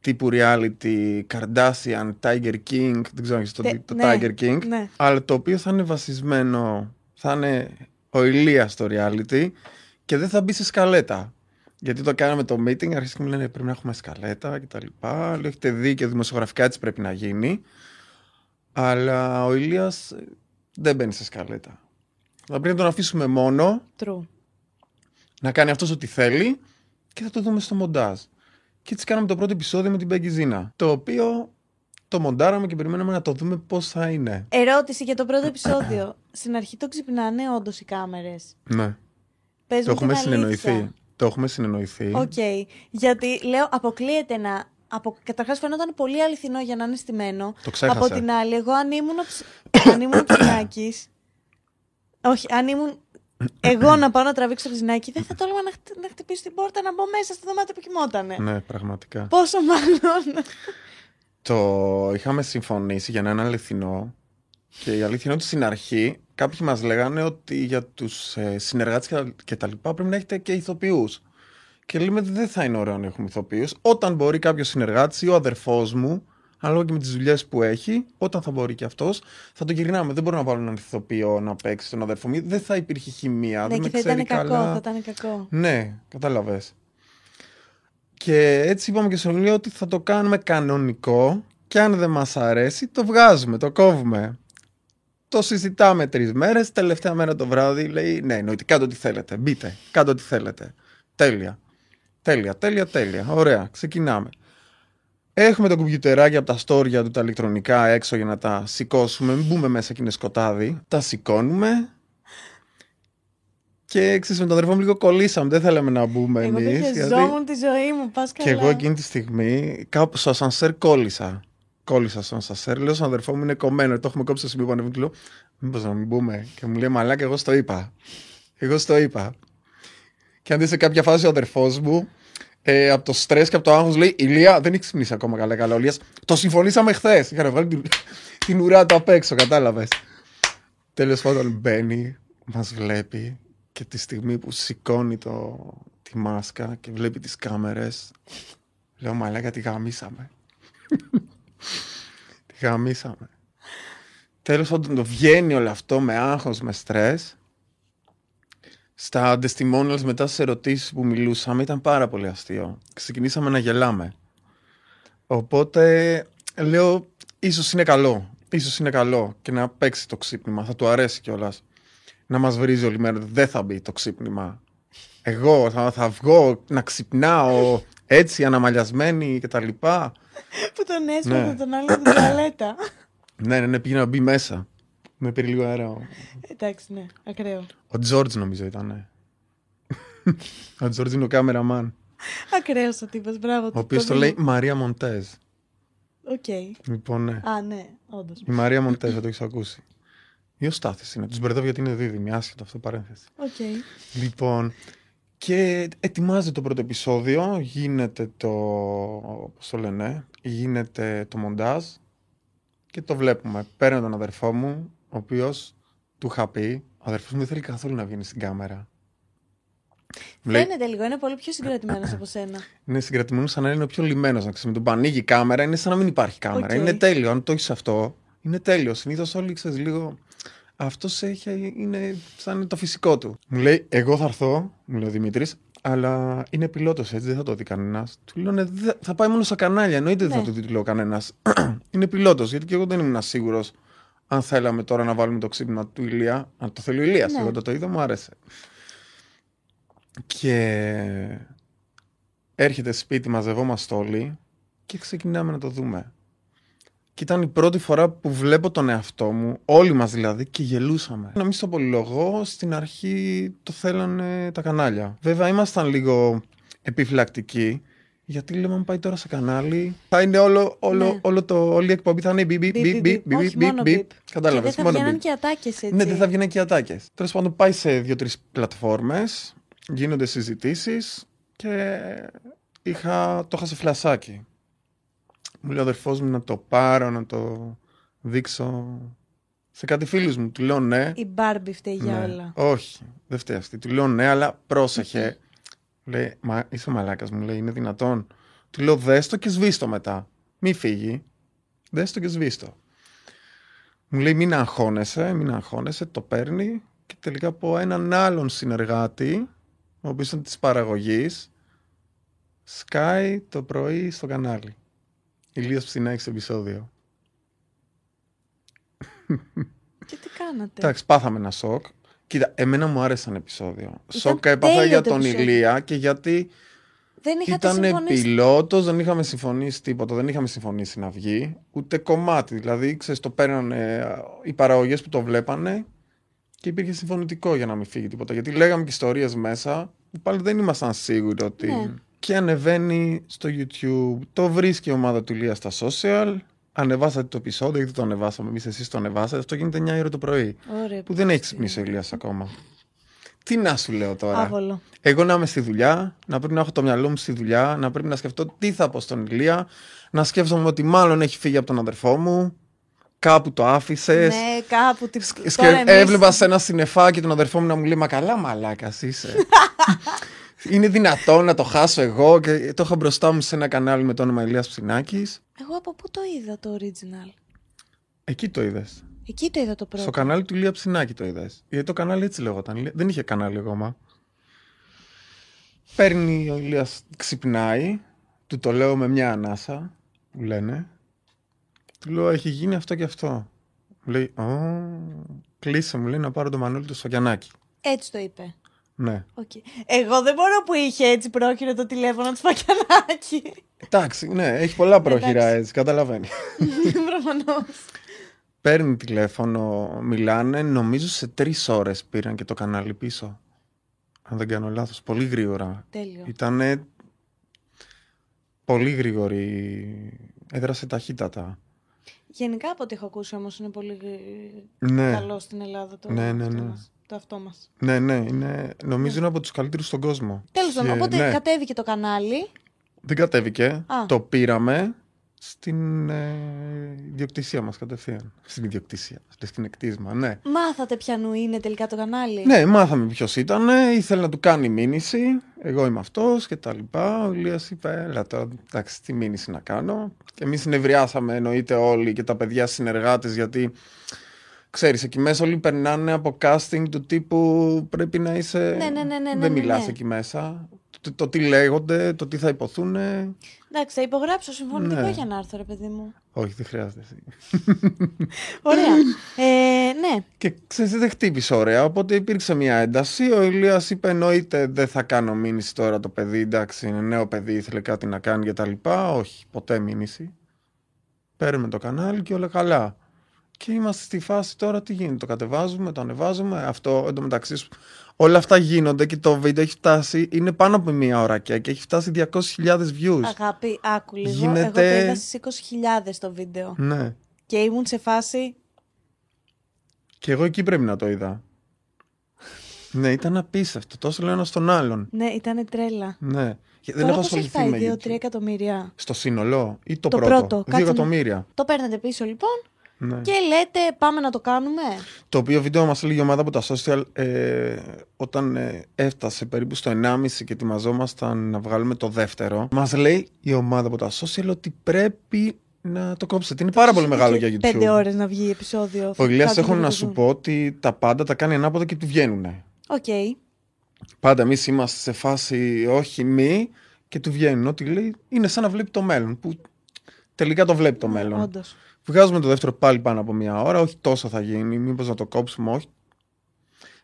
τύπου reality, Kardashian, Tiger King, δεν ξέρω αν έχεις το, Τε- δει, το ναι, Tiger King, ναι. αλλά το οποίο θα είναι βασισμένο, θα είναι ο Ηλίας στο reality και δεν θα μπει σε σκαλέτα. Γιατί το κάναμε το meeting, αρχίσαμε και μου λένε πρέπει να έχουμε σκαλέτα και τα λοιπά. Λέω έχετε δίκιο, δημοσιογραφικά έτσι πρέπει να γίνει. Αλλά ο Ηλίας ε, δεν μπαίνει σε σκαλέτα. Θα πρέπει να τον αφήσουμε μόνο True. να κάνει αυτός ό,τι θέλει και θα το δούμε στο μοντάζ. Και έτσι κάναμε το πρώτο επεισόδιο με την Πέγκη Ζήνα. Το οποίο το μοντάραμε και περιμέναμε να το δούμε πώς θα είναι. Ερώτηση για το πρώτο επεισόδιο. Στην αρχή το ξυπνάνε όντως οι κάμερες. Ναι. Πες Το μου την έχουμε αλήθεια. συνεννοηθεί. Το έχουμε συνεννοηθεί. Οκ. Γιατί λέω, αποκλείεται να. Από... Καταρχάς φαινόταν πολύ αληθινό για να είναι στημένο. Το ξέχασα. Από την άλλη, εγώ αν ήμουν, ο ψ... [COUGHS] αν ήμουν Ψινάκης, Όχι, αν ήμουν εγώ να πάω να τραβήξω το ζυνάκι, δεν θα τόλμα να, χτ... να χτυπήσω την πόρτα να μπω μέσα στο δωμάτιο που κοιμότανε. Ναι, πραγματικά. Πόσο μάλλον. Το είχαμε συμφωνήσει για να είναι αληθινό. Και η αλήθεια είναι ότι στην αρχή κάποιοι μας λέγανε ότι για τους ε, συνεργάτες και, τα- και τα λοιπά πρέπει να έχετε και ηθοποιούς. Και λέμε ότι δεν θα είναι ωραίο να έχουμε ηθοποιούς. Όταν μπορεί κάποιος συνεργάτης ή ο αδερφός μου, ανάλογα και με τις δουλειές που έχει, όταν θα μπορεί και αυτός, θα τον γυρνάμε. Δεν μπορώ να βάλω έναν ηθοποιό να παίξει τον αδερφό μου. Δεν θα υπήρχε χημεία. ναι, δεν και με θα ήταν ξέρει κακό, καλά. θα ήταν κακό. Ναι, κατάλαβες. Και έτσι είπαμε και στον Ηλία ότι θα το κάνουμε κανονικό και αν δεν μας αρέσει το βγάζουμε, το κόβουμε. Το συζητάμε τρεις μέρες, τελευταία μέρα το βράδυ λέει ναι, εννοείται, κάντε ό,τι θέλετε, μπείτε, κάντε ό,τι θέλετε. Τέλεια, τέλεια, τέλεια, τέλεια, ωραία, ξεκινάμε. Έχουμε το κουμπιουτεράκι από τα στόρια του, τα ηλεκτρονικά έξω για να τα σηκώσουμε, μην μπούμε μέσα και είναι σκοτάδι. Τα σηκώνουμε και ξέρεις με τον αδερφό μου λίγο κολλήσαμε, δεν θέλαμε να μπούμε Εγώ εμείς. δεν γιατί- χεζόμουν τη ζωή μου, πας και καλά. εγώ εκείνη τη στιγμή κάπου στο ασανσέρ κόλλησα. Κόλλησα στο ασανσέρ. Λέω στον αδερφό μου είναι κομμένο. Το έχουμε κόψει στο σημείο που ανεβαίνει. Του λέω, Μήπως να μην μπούμε. Και μου λέει Μαλάκα, εγώ στο είπα. Εγώ στο είπα. Και αν δει σε κάποια φάση ο αδερφός μου, ε, από το στρε και από το άγχος λέει: Ηλία, δεν έχεις ξυπνήσει ακόμα καλά. Καλά, ο Ηλίας, το συμφωνήσαμε χθες. Είχα να βγάλει την, [LAUGHS] την ουρά του απ' έξω, κατάλαβες. Τέλος πάντων, μπαίνει, μας βλέπει και τη στιγμή που σηκώνει το, τη μάσκα και βλέπει τις κάμερες λέω μαλάκα τη γαμίσαμε [LAUGHS] τη γαμίσαμε τέλος πάντων το βγαίνει όλο αυτό με άγχος, με στρες στα testimonials μετά στις ερωτήσεις που μιλούσαμε ήταν πάρα πολύ αστείο ξεκινήσαμε να γελάμε οπότε λέω ίσως είναι καλό ίσως είναι καλό και να παίξει το ξύπνημα θα του αρέσει κιόλας να μας βρίζει όλη μέρα. Δεν θα μπει το ξύπνημα. Εγώ θα, θα βγω να ξυπνάω έτσι αναμαλιασμένη και τα λοιπά. [LAUGHS] Που τον έσπρωξε Ναι. τον άλλο στην τουαλέτα. Ναι, ναι, ναι, πήγε να μπει μέσα. Με πήρε λίγο αέρα. ο- Εντάξει, ναι, ακραίο. Ο Τζόρτζ νομίζω ήταν. ναι. ο Τζόρτζ είναι ο κάμεραμαν. Ακραίος ο τύπος, μπράβο. Ο οποίος το λέει Μαρία Μοντέζ. Οκ. Λοιπόν, ναι. Α, ναι, όντως. Η Μαρία Μοντέζ, θα το έχεις ακούσει. Ή ο Στάθης είναι. Τους μπερδεύω γιατί είναι δίδυμοι. Άσχετο αυτό παρένθεση. Οκ. Λοιπόν, και ετοιμάζεται το πρώτο επεισόδιο, γίνεται το, πώς το λένε, γίνεται το μοντάζ και το βλέπουμε. Παίρνω τον αδερφό μου, ο οποίος του είχα πει, ο αδερφός μου δεν θέλει καθόλου να βγαίνει στην κάμερα. Μου λέει, Φαίνεται λίγο, είναι πολύ πιο συγκρατημένος από σένα. [CLEARS THROAT] είναι συγκρατημένος σαν να είναι ο πιο λυμένος. Να ξέρεις, με το που ανοίγει η κάμερα είναι σαν να μην υπάρχει κάμερα. Οκ. Είναι τέλειο. Αν το έχεις αυτό, είναι τέλειο. Συνήθως όλοι ξέρεις λίγο. Αυτός είναι σαν είναι το φυσικό του. Μου λέει, Εγώ θα έρθω, μου λέει ο Δημήτρης, αλλά είναι πιλότος έτσι, δεν θα το δει κανένας. Του λέω, ναι, δεν- θα πάει μόνο στα κανάλια. Εννοείται δεν Ναι. θα το δει, του λέω κανένας. [CLEARS THROAT] είναι πιλότος, γιατί και εγώ δεν ήμουν σίγουρος αν θέλαμε τώρα να βάλουμε το ξύπνημα του Ηλία. Αν το θέλει ο Ηλίας, Ναι. εγώ το, το είδα, μου άρεσε. Και έρχεται σπίτι, μαζευόμαστε όλοι και ξεκινάμε να το δούμε. Και ήταν η πρώτη φορά που βλέπω τον εαυτό μου, όλοι μας δηλαδή, και γελούσαμε. Να μην στο πολυλογώ, στην αρχή το θέλανε τα κανάλια. Βέβαια ήμασταν λίγο επιφυλακτικοί, γιατί λέμε αν πάει τώρα σε κανάλι, θα είναι όλο, όλο, Ναι. όλο το, όλη η εκπομπή θα είναι μπιπ, μπιπ, Μπιπ, μπιπ, μπιπ, μπιπ, όχι, μπιπ, μόνο μπιπ. μπιπ. Και δεν Κατάλαβες, θα μόνο βγαίναν μπιπ. και ατάκες έτσι. Ναι, δεν θα βγαίνουν και οι ατάκες. Τέλος πάντων, πάει σε δύο-τρει πλατφόρμες, γίνονται συζητήσεις και είχα, το είχα σε φλασάκι. Μου λέει ο αδερφός μου να το πάρω, να το δείξω σε κάτι φίλους μου. Του λέω ναι. Η Μπάρμπι φταίει για ναι. όλα. Όχι, δεν φταίει αυτή. Του λέω ναι, αλλά πρόσεχε. Λέει, μα είσαι μαλάκας, μου λέει, είναι δυνατόν. Του λέω δέστο και σβήστο μετά. Μη φύγει. Δέστο και σβήστο. Μου λέει μην αγχώνεσαι, μην αγχώνεσαι, το παίρνει και τελικά από έναν άλλον συνεργάτη, ο οποίος ήταν της παραγωγής, σκάει το πρωί στο κανάλι. Ηλίας Ψινάκης στο επεισόδιο. Και τι κάνατε; Εντάξει, πάθαμε ένα σοκ. Κοίτα, εμένα μου άρεσε ένα επεισόδιο. Ήταν Σοκ έπαθα τέλειο για το τον επεισόδιο. Ηλία και γιατί Δεν είχατε Ήταν συμφωνήσει. πιλότο, δεν είχαμε συμφωνήσει τίποτα. Δεν είχαμε συμφωνήσει να βγει. Ούτε κομμάτι. Δηλαδή, ξέρεις, το παίρνανε ε, οι παραγωγές που το βλέπανε και υπήρχε συμφωνητικό για να μην φύγει τίποτα. Γιατί λέγαμε και ιστορίες μέσα που πάλι δεν ήμασταν σίγουροι ότι. Ναι. Και ανεβαίνει στο YouTube. Το βρίσκει η ομάδα του Ηλία στα social. Ανεβάσατε το επεισόδιο, γιατί το ανεβάσαμε εμείς, εσείς το ανεβάσατε. Αυτό γίνεται 9 ώρα το πρωί. Ωραία. Που δεν έχεις ξυπνήσει ο Ηλίας ακόμα. Τι να σου λέω τώρα; Άβολο. Εγώ να είμαι στη δουλειά, να πρέπει να έχω το μυαλό μου στη δουλειά, να πρέπει να σκεφτώ τι θα πω στον Ηλία, να σκέφτομαι ότι μάλλον έχει φύγει από τον αδερφό μου, κάπου το άφησες. Ναι, κάπου. Τι... Και τώρα εμείς- έβλεπα σε ένα συννεφάκι τον αδερφό μου να μου λέει Μα καλά, μαλάκας είσαι. [LAUGHS] Είναι δυνατόν να το χάσω εγώ και το είχα μπροστά μου σε ένα κανάλι με το όνομα Ηλίας Ψινάκης. Εγώ από πού το είδα το original; Εκεί το είδες. Εκεί το είδα το πρώτο. Στο κανάλι του Ηλία Ψινάκη το είδες. Γιατί το κανάλι έτσι λεγόταν. Δεν είχε κανάλι ακόμα. Παίρνει ο Ηλίας, ξυπνάει, του το λέω με μια ανάσα, που λένε. Του λέω, έχει γίνει αυτό και αυτό. Μου λέει, Ω, κλείσε, μου λέει να πάρω το μανούλι του Σφαγιανάκη. Έτσι το είπε. Ναι. Οκ. Εγώ δεν μπορώ που είχε έτσι πρόχειρο το τηλέφωνο του Φακιανάκη. Εντάξει, ναι, έχει πολλά πρόχειρα Εντάξει. έτσι, καταλαβαίνει. [LAUGHS] Προφανώς. Παίρνει τηλέφωνο, μιλάνε, νομίζω σε τρεις ώρες πήραν και το κανάλι πίσω. Αν δεν κάνω λάθος, πολύ γρήγορα. Τέλειο. Ήτανε πολύ γρήγορη. Έδρασε ταχύτατα. Γενικά από ό,τι έχω ακούσει όμως είναι πολύ Ναι, καλό στην Ελλάδα το, Ναι, ναι, αυτό ναι. μας, το αυτό μας. ναι, ναι. Είναι, νομίζω είναι από τους καλύτερους στον κόσμο. Τέλος πάντων, Και, οπότε ναι, κατέβηκε το κανάλι. Δεν κατέβηκε. Α. Το πήραμε στην ε, ιδιοκτησία μας κατευθείαν. Στην ιδιοκτησία, στην εκτίσμα, ναι. Μάθατε ποιανού είναι τελικά το κανάλι; Ναι, μάθαμε ποιος ήταν. Ήθελε να του κάνει μήνυση. Εγώ είμαι αυτός και τα λοιπά. Ο Ηλίας είπε: Έλα τώρα, εντάξει, τι μήνυση να κάνω. Και εμείς συνευριάσαμε, εννοείται όλοι και τα παιδιά συνεργάτες, γιατί ξέρεις, εκεί μέσα όλοι περνάνε από casting του τύπου πρέπει να είσαι. Ναι, ναι, ναι, ναι, ναι, δεν ναι, μιλάς ναι. εκεί μέσα. Το, το τι λέγονται, το τι θα υποθούν. Εντάξει, θα υπογράψω συμφωνητικό Ναι. για να έρθω, ρε παιδί μου; Όχι, δεν χρειάζεται εσύ. [LAUGHS] Ωραία. ε, ναι. Και ξέρεις, δεν χτύπησε ωραία, οπότε υπήρξε μια ένταση. Ο Ηλίας είπε εννοείται δεν θα κάνω μήνυση τώρα το παιδί, εντάξει είναι νέο παιδί, ήθελε κάτι να κάνει και τα λοιπά. Όχι, ποτέ μήνυση. Παίρνουμε το κανάλι και όλα καλά. Και είμαστε στη φάση τώρα τι γίνεται, το κατεβάζουμε, το ανεβάζουμε. Αυτό εντωμεταξύ όλα αυτά γίνονται και το βίντεο έχει φτάσει, είναι πάνω από μία ώρα και, και έχει φτάσει 200.000 views. Αγάπη, άκου λίγο. Γίνεται- Εγώ το είδα στις 20.000 το βίντεο. Ναι. Και ήμουν σε φάση. Και εγώ εκεί πρέπει να το είδα. ναι, ήταν απίστευτο. Τόσο λέω ένα στον άλλον. Ναι, ήταν τρέλα. Ναι. Και Δεν Τώρα έχω πώς έχει ασχοληθεί με πάει, YouTube. 2-3 εκατομμύρια. Στο σύνολο ή το, Το πρώτο; πρώτο, Δύο κάτσε να- εκατομμύρια. Το παίρνετε πίσω λοιπόν Ναι. και λέτε πάμε να το κάνουμε; Το οποίο βίντεο μας έλεγε η ομάδα από τα social ε, όταν ε, έφτασε περίπου στο 1,5 και ετοιμαζόμασταν να βγάλουμε το δεύτερο. Μας λέει η ομάδα από τα social ότι πρέπει να το κόψετε. Είναι πάρα πολύ μεγάλο για YouTube. Πέντε ώρες να βγει επεισόδιο. Ο Ηλίας Κάτι έχω δεν να το σου δουν. πω ότι τα πάντα τα κάνει ανάποδα και του βγαίνουνε. Οκ. Πάντα εμείς είμαστε σε φάση όχι μη και του βγαίνουν. Ό,τι λέει είναι σαν να βλέπει το μέλλον. Που τελικά το βλέπει το μέλλον. Όντως. Βγάζουμε το δεύτερο πάλι πάνω από μία ώρα. Όχι τόσο θα γίνει. Μήπως να το κόψουμε, όχι.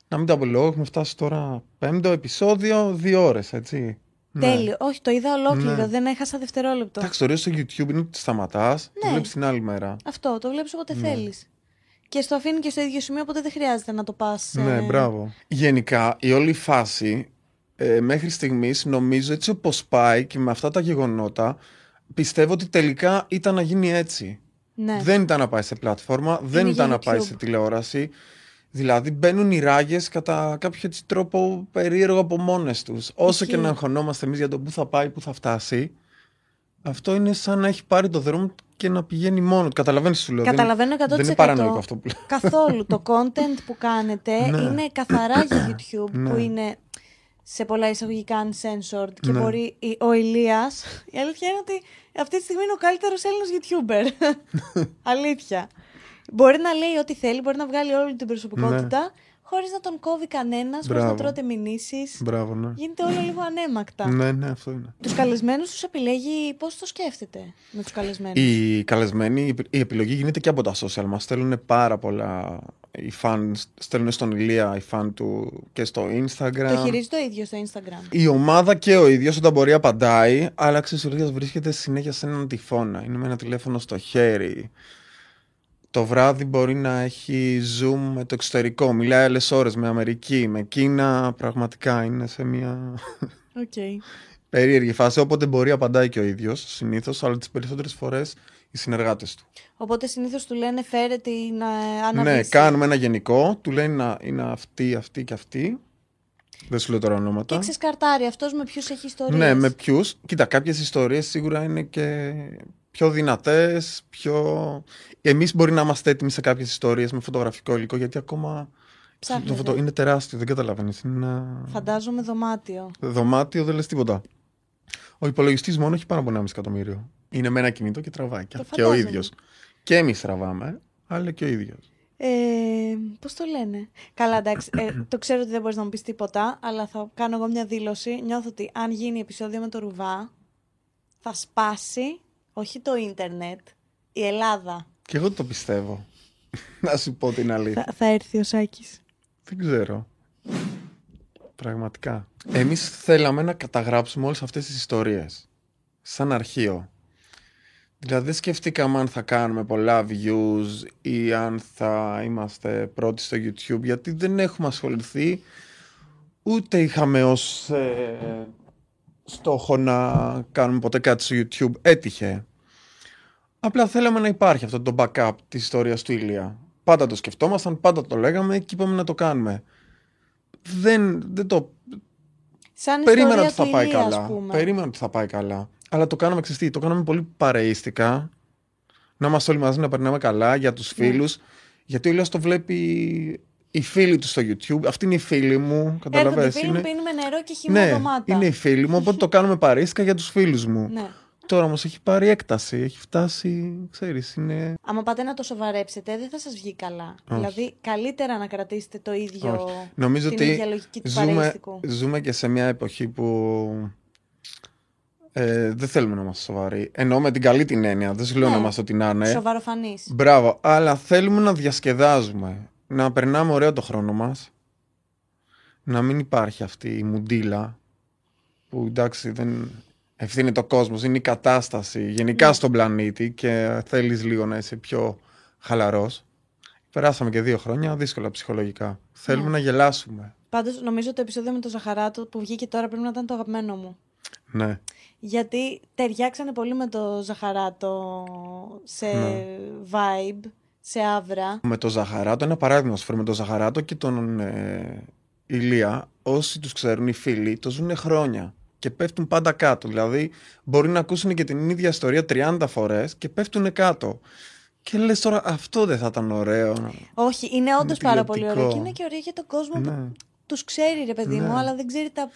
Να μην τα πολυλογώ. Έχουμε φτάσει τώρα πέμπτο επεισόδιο, δύο ώρες, έτσι. Ναι. Τέλειο. Όχι, το είδα ολόκληρο. Ναι. Δεν έχασα δευτερόλεπτο. Εντάξει, το ωραίο στο YouTube είναι ότι σταματάς, το Ναι. βλέπεις την άλλη μέρα. Αυτό το βλέπεις όποτε Ναι. θέλεις. Και στο αφήνει και στο ίδιο σημείο, οπότε δεν χρειάζεται να το πας. Ναι, μπράβο. Γενικά, η όλη φάση ε, μέχρι στιγμής νομίζω έτσι όπως πάει και με αυτά τα γεγονότα πιστεύω ότι τελικά ήταν να γίνει έτσι. Ναι. Δεν ήταν να πάει σε πλατφόρμα, δεν για ήταν να YouTube. πάει σε τηλεόραση. Δηλαδή μπαίνουν οι ράγες κατά κάποιο έτσι τρόπο περίεργο από μόνες τους. Όσο και Ισχύει. να αγχωνόμαστε εμείς για το πού θα πάει, πού θα φτάσει, αυτό είναι σαν να έχει πάρει το δρόμο και να πηγαίνει μόνο του. Καταλαβαίνεις σου λέω. δεν- Καταλαβαίνω 100%. Δεν είναι παρανοϊκό αυτό που λέω. Καθόλου. το content που κάνετε Ναι. είναι καθαρά για [COUGHS] YouTube, Ναι. που είναι σε πολλά εισαγωγικά uncensored και Ναι. μπορεί η- ο Ηλίας, η αλήθεια είναι ότι αυτή τη στιγμή είναι ο καλύτερος Έλληνας YouTuber. [LAUGHS] Αλήθεια. Μπορεί να λέει ό,τι θέλει, μπορεί να βγάλει όλη την προσωπικότητα, χωρίς να τον κόβει κανένας, χωρίς να Ναι. Μπράβο. τρώτε μηνύσεις. Μπράβο, ναι. Γίνεται όλο λίγο ανέμακτα. Ναι, ναι, αυτό είναι. Τους καλεσμένους τους επιλέγει πώς το σκέφτεται με τους καλεσμένους; Οι καλεσμένοι, η επιλογή γίνεται και από τα social. Μας στέλνουν πάρα πολλά οι φαν στέλνουν στον Ηλία οι φαν του και στο Instagram. Το χειρίζει το ίδιο στο Instagram. Η ομάδα και ο ίδιος όταν μπορεί απαντάει, αλλά ξέρεις ο Ηλίας βρίσκεται συνέχεια σε έναν τυφώνα. Είναι με ένα τηλέφωνο στο χέρι. Το βράδυ μπορεί να έχει zoom με το εξωτερικό. Μιλάει άλλες ώρες με Αμερική, με Κίνα. Πραγματικά είναι σε μια Okay. περίεργη φάση. Όποτε μπορεί απαντάει και ο ίδιος συνήθως, αλλά τις περισσότερες φορές οι συνεργάτες του. Οπότε συνήθως του λένε φέρε την ε, αναβίση. Ναι, κάνουμε ένα γενικό. Του λένε να είναι αυτή, αυτή και αυτή. Δεν σου λέω τώρα ονόματα. Και ξεσκαρτάρει αυτός με ποιους έχει ιστορίες. Ναι, με ποιους. Κοίτα, κάποιες ιστορίες σίγουρα είναι και πιο δυνατές. Πιο... Εμείς μπορεί να είμαστε έτοιμοι σε κάποιες ιστορίες με φωτογραφικό υλικό, γιατί ακόμα. Ψάχνετε. Το φωτο... Είναι τεράστιο, δεν καταλαβαίνεις. Είναι ένα Φαντάζομαι δωμάτιο. δωμάτιο, δεν λες τίποτα. Ο υπολογιστής μόνο έχει πάνω από 1,5 εκατομμύριο. Είναι με ένα κινητό και τραβάει. Και, Το και ο φαντάζομαι. ίδιος. Και εμείς τραβάμε, αλλά και ο ίδιος. Ε, Πώς το λένε; Καλά, εντάξει. Ε, το ξέρω ότι δεν μπορείς να μου πεις τίποτα, αλλά θα κάνω εγώ μια δήλωση. Νιώθω ότι αν γίνει επεισόδιο με το Ρουβά, θα σπάσει όχι το ίντερνετ, η Ελλάδα. Και εγώ το πιστεύω. [LAUGHS] να σου πω την αλήθεια. Θα, θα έρθει ο Σάκης. Δεν ξέρω. Πραγματικά. Εμείς θέλαμε να καταγράψουμε όλες αυτές τις ιστορίες. Σαν αρχείο. Δηλαδή δεν σκεφτήκαμε αν θα κάνουμε πολλά views ή αν θα είμαστε πρώτοι στο YouTube γιατί δεν έχουμε ασχοληθεί ούτε είχαμε ως ε, στόχο να κάνουμε ποτέ κάτι στο YouTube. Έτυχε. Απλά θέλαμε να υπάρχει αυτό το backup της ιστορίας του Ηλία. Πάντα το σκεφτόμασταν, πάντα το λέγαμε και είπαμε να το κάνουμε. Δεν, δεν το Σαν Περίμενα ιστορία ότι θα του πάει Ηλία, καλά. ας πούμε. Περίμενα ότι θα πάει καλά. Αλλά το κάναμε ξεστή. Το κάναμε πολύ παρεΐστικα. Να είμαστε όλοι μαζί να περνάμε καλά για Ναι. τους φίλους. Γιατί ο Ηλίας το βλέπει οι φίλοι του στο YouTube. Αυτή είναι η φίλη μου. Έρχονται οι Καταλαβαίνεις. φίλοι μου, Είναι... πίνουμε νερό και χύμα Ναι, ντομάτα. είναι οι φίλοι μου. Οπότε το κάνουμε παρεΐστικα για τους φίλους μου. Ναι. Τώρα όμως έχει πάρει έκταση. Έχει φτάσει, ξέρεις, είναι... Άμα πάτε να το σοβαρέψετε, δεν θα σας βγει καλά. Δηλαδή, καλύτερα να κρατήσετε το ίδιο, Όχι. Νομίζω την ότι ίδια λογική του ζούμε, παρεΐστικου. ζούμε και σε μια εποχή που ε, δεν θέλουμε να είμαστε σοβαροί. Εννοώ με την καλή την έννοια. Δεν σου λέω Ναι. να είμαστε ό,τι να είναι. Σοβαροφανείς. Μπράβο. Αλλά θέλουμε να διασκεδάζουμε. Να περνάμε ωραίο το χρόνο μας. Να μην υπάρχει αυτή η μουντίλα που εντάξει δεν ευθύνει το κόσμος. Είναι η κατάσταση γενικά Ναι. στον πλανήτη και θέλεις λίγο να είσαι πιο χαλαρός. Περάσαμε και δύο χρόνια δύσκολα ψυχολογικά. Θέλουμε Ναι. να γελάσουμε. Πάντως, νομίζω το επεισόδιο με το Ζαχαράτο που βγήκε τώρα πρέπει να ήταν το αγαπημένο μου. Ναι. Γιατί ταιριάξανε πολύ με το Ζαχαράτο σε Ναι. vibe, σε άβρα. Με το Ζαχαράτο, ένα παράδειγμα σου φέρω με το Ζαχαράτο και τον ε, Ηλία, όσοι τους ξέρουν, οι φίλοι, το ζουν χρόνια και πέφτουν πάντα κάτω. Δηλαδή, μπορεί να ακούσουν και την ίδια ιστορία 30 φορές και πέφτουν κάτω. Και λες τώρα, αυτό δεν θα ήταν ωραίο. Όχι, είναι όντως πάρα πολύ τηλεοπτικό. ωραίο και είναι και ωραίο για τον κόσμο που Ναι. τους ξέρει, ρε παιδί μου, Ναι. αλλά δεν ξέρει τα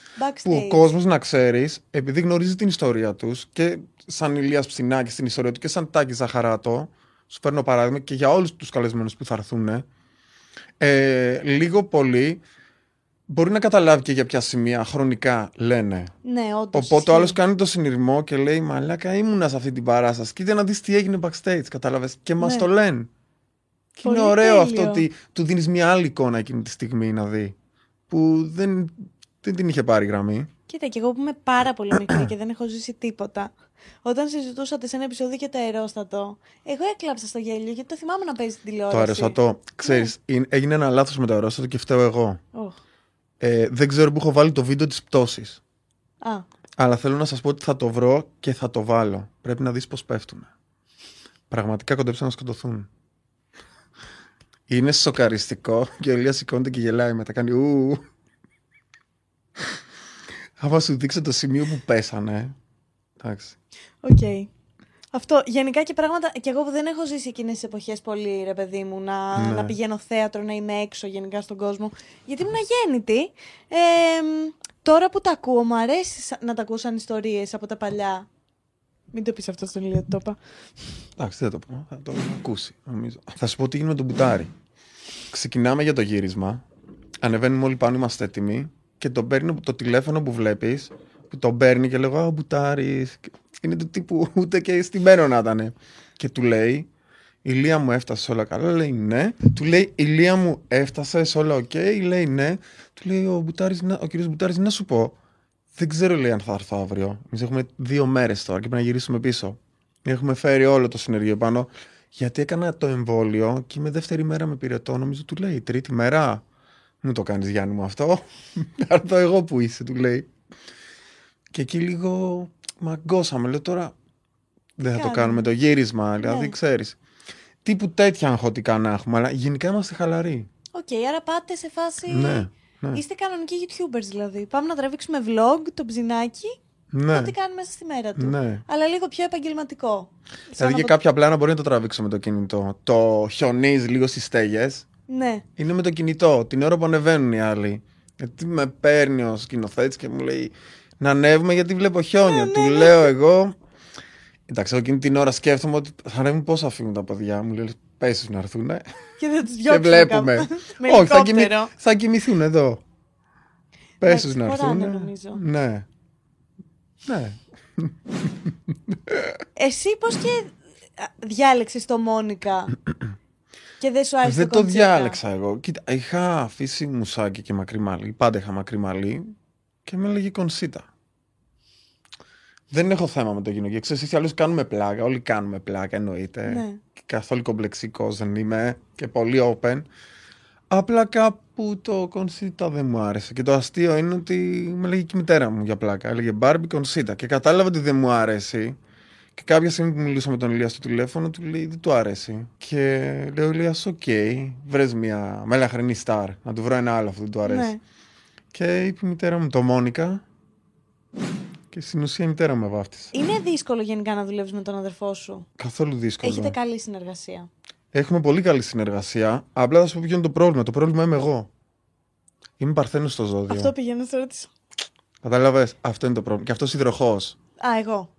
Που ο backstage. κόσμος να ξέρεις, επειδή γνωρίζει την ιστορία τους και σαν Ηλίας Ψινάκη στην ιστορία του και σαν Τάκη Ζαχαράτο, σου φέρνω παράδειγμα και για όλους τους καλεσμένους που θα έρθουν, ε, λίγο πολύ μπορεί να καταλάβει και για ποια σημεία χρονικά λένε. Ναι, όντως. Οπότε ο άλλος ισχύει. κάνει το συνειρμό και λέει Μαλάκα, ήμουνα σε αυτή την παράσταση. Κοίτα να δεις τι έγινε backstage, κατάλαβες. Και μας Ναι. το λένε. Και Πολύ είναι ωραίο αυτό τέλειο. ότι του δίνεις μια άλλη εικόνα εκείνη τη στιγμή να δει. Που δεν, δεν την είχε πάρει γραμμή. Κοίτα, και εγώ που είμαι πάρα πολύ μικρή και δεν έχω ζήσει τίποτα. Όταν συζητούσατε σε ένα επεισόδιο για το αερόστατο, εγώ έκλαψα στο γέλιο γιατί το θυμάμαι να παίζει στην τηλεόραση. Το αεροστατό. Ξέρεις, έγινε ένα λάθος με το αερόστατο και φταίω εγώ. Οχ. Ε, δεν ξέρω που έχω βάλει το βίντεο της πτώσης. Α, Αλλά θέλω να σας πω ότι θα το βρω και θα το βάλω. Πρέπει να δεις πώς πέφτουν. Πραγματικά κοντέψαν να σκοτωθούν. Είναι σοκαριστικό και ο Ηλίας σηκώνεται και γελάει μετά. Κάνει ου. Άμα σου δείξω το σημείο που πέσανε. Εντάξει. οκ. Αυτό. Γενικά και πράγματα. και εγώ που δεν έχω ζήσει εκείνες τις εποχές πολύ, ρε παιδί μου, να, Ναι. να πηγαίνω θέατρο, να είμαι έξω γενικά στον κόσμο. Γιατί ήμουν αγέννητη. Ε, μ, τώρα που τα ακούω, μου αρέσει σα- να τα ακούω σαν ιστορίες από τα παλιά. Μην το πεις αυτό στον Ηλία, το είπα. Εντάξει, δεν θα το πω. Θα το ακούσει, νομίζω. Θα σου πω τι γίνεται με τον Μπουτάρι. Ξεκινάμε για το γύρισμα. Ανεβαίνουμε όλοι πάνω, είμαστε έτοιμοι. Και τον παίρνει το τηλέφωνο που βλέπεις. Που τον παίρνει και λέγω Α, ο Μπουτάρι. Είναι του τύπου ούτε και στημένο να ήταν. Και του λέει Ηλία μου έφτασε όλα καλά, λέει ναι. Του λέει Ηλία μου έφτασε όλα οκ, λέει ναι. Του λέει ο, Μπουτάρης, να- ο κύριος Μπουτάρης να σου πω. Δεν ξέρω λέει αν θα έρθω αύριο. Εμείς έχουμε δύο μέρες τώρα και πρέπει να γυρίσουμε πίσω. Έχουμε φέρει όλο το συνεργείο πάνω. Γιατί έκανα το εμβόλιο και είμαι δεύτερη μέρα με πυρετό. Νομίζω του λέει τρίτη μέρα. Μου το κάνεις Γιάννη μου αυτό. [LAUGHS] Θα έρθω εγώ που είσαι του λέει. Και εκεί λίγο μαγκώσαμε. Λέω τώρα δεν θα το Κάνουμε. κάνουμε το γύρισμα. Δηλαδή Ναι. ξέρεις. Τύπου τέτοια αγχωτικά να έχουμε. Αλλά γενικά είμαστε χαλαροί. Οκ, άρα πάτε σε φάση. Ναι. Ναι. Είστε κανονικοί YouTubers δηλαδή. Πάμε να τραβήξουμε vlog, τον Ψινάκη, ναι. ό,τι κάνει μέσα στη μέρα του. ναι. Αλλά λίγο πιο επαγγελματικό. Σαν Δηλαδή να και πω- κάποια πλάνα μπορεί να το τραβήξω με το κινητό. Το χιονίζει λίγο στις στέγες. Ναι. Είναι με το κινητό. Την ώρα που ανεβαίνουν οι άλλοι. Γιατί με παίρνει ο σκηνοθέτης και μου λέει να ανέβουμε γιατί βλέπω χιόνια. Ναι, Του λέω εγώ. Εντάξει, εγώ εκείνη την ώρα σκέφτομαι ότι θα ανέβουν πώ θα φύγουν τα παιδιά. Μου λέει πες τους να έρθουν. Και δεν τους Και διώξουμε. βλέπουμε. κάπου. Με Όχι, θα, κοιμη... ελικόπτερο. θα κοιμηθούν εδώ. Πες Εντάξει, τους να χωράνε, έρθουν. νομίζω. Ναι. Ναι. Εσύ πώς και διάλεξες το Μόνικα; [CLEARS THROAT] και δεν σου άρεσε Δεν το κοντσέτα; διάλεξα εγώ. Κοίτα, είχα αφήσει μουσάκι και μακρύ μαλλί. Πάντα είχα μακρύ μαλλί και με έλεγε κονσίτα. Δεν έχω θέμα με το γυναικείο. Ξέρεις, έτσι αλλιώς κάνουμε πλάκα. Όλοι κάνουμε πλάκα, εννοείται. Ναι. Και καθόλου κομπλεξικός δεν είμαι και πολύ open. Απλά κάπου το κονσίτα δεν μου άρεσε. Και το αστείο είναι ότι με έλεγε και η μητέρα μου για πλάκα. Έλεγε Μπάρμπι κονσίτα. Και κατάλαβα ότι δεν μου άρεσε. Και κάποια στιγμή που μιλούσα με τον Ηλία στο τηλέφωνο, του λέει δεν του αρέσει. Και λέει ο Ηλίας, οκ, βρες μια μελαχρινή σταρ. Να του βρω ένα άλλο αυτό δεν του αρέσει. Ναι. Και είπε η μητέρα μου το Μόνικα. Και στην ουσία η μητέρα μου με βάφτισε. Είναι δύσκολο γενικά να δουλεύεις με τον αδερφό σου; Καθόλου δύσκολο. Έχετε καλή συνεργασία; Έχουμε πολύ καλή συνεργασία. Απλά θα σου πω ποιο είναι το πρόβλημα. Το πρόβλημα είμαι εγώ. Είμαι παρθένος στο ζώδιο. Αυτό πήγαινε να σε ρωτήσω. Κατάλαβες; Αυτό είναι το πρόβλημα. Και αυτός υδροχό. Α, εγώ.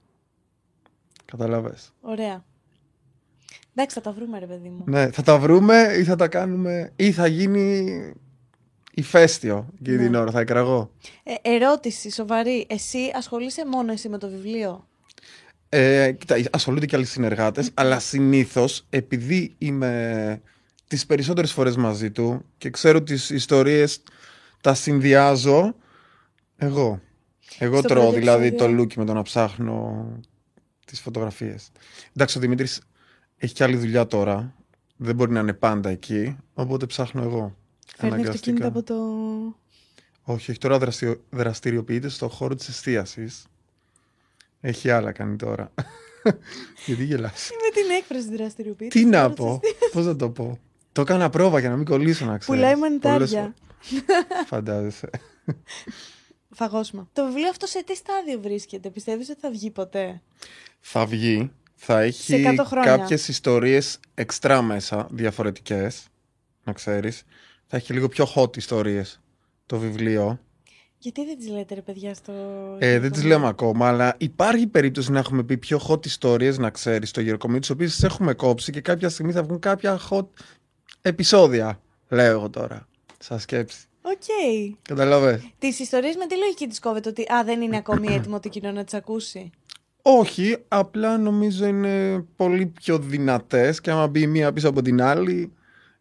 Κατάλαβε. Ωραία. Εντάξει, θα τα βρούμε, ρε παιδί μου. Ναι, θα τα βρούμε ή θα τα κάνουμε. ή θα γίνει ηφαίστειο εκείνη Ναι. την ώρα. Θα εκραγώ. Ε, ερώτηση σοβαρή. Εσύ ασχολείσαι μόνο εσύ με το βιβλίο; Ε, κοίτα, ασχολούνται και άλλοι συνεργάτες, αλλά συνήθως επειδή είμαι τις περισσότερες φορές μαζί του και ξέρω τις ιστορίες τα συνδυάζω εγώ. Εγώ Στο τρώω πρώτο δηλαδή επεισόδιο. το λούκι με το να ψάχνω τις φωτογραφίες. Εντάξει, ο Δημήτρης έχει και άλλη δουλειά τώρα. Δεν μπορεί να είναι πάντα εκεί, οπότε ψάχνω εγώ. Φέρνει Αναγκαστικά. αυτοκίνητα από το. Όχι, όχι τώρα δραστηριο- δραστηριοποιείται στο χώρο της εστίασης. Έχει άλλα κάνει τώρα. [LAUGHS] Γιατί γελάς. Με την έκφραση δραστηριοποιείται. Τι να πω, πώς να το πω. Το έκανα πρόβα για να μην κολλήσω να ξέρεις. Πουλάει Πολλές μανιτάρια. φορές. [LAUGHS] Φαντάζεσαι. Φαγόσμα. Το βιβλίο αυτό σε τι στάδιο βρίσκεται, πιστεύεις ότι θα βγει ποτέ; Θα βγει, θα έχει 100 χρόνια. κάποιες ιστορίες εξτρά μέσα, διαφορετικές, να ξέρεις. Θα έχει λίγο πιο hot ιστορίες το βιβλίο. Γιατί δεν τις λέτε, ρε παιδιά, στο. Ε, δεν τις λέμε ακόμα, αλλά υπάρχει περίπτωση να έχουμε πει πιο hot ιστορίες, να ξέρεις, στο γεροκομείο, τις οποίες τις έχουμε κόψει και κάποια στιγμή θα βγουν κάποια hot επεισόδια, λέω εγώ τώρα, σαν σκέψη. Οκ. Καταλαβες. Τις ιστορίες με τι λογική της κόβετε ότι Α, δεν είναι ακόμη έτοιμο το κοινό να τις ακούσει. Όχι, απλά νομίζω είναι πολύ πιο δυνατές και άμα μπει η μία πίσω από την άλλη,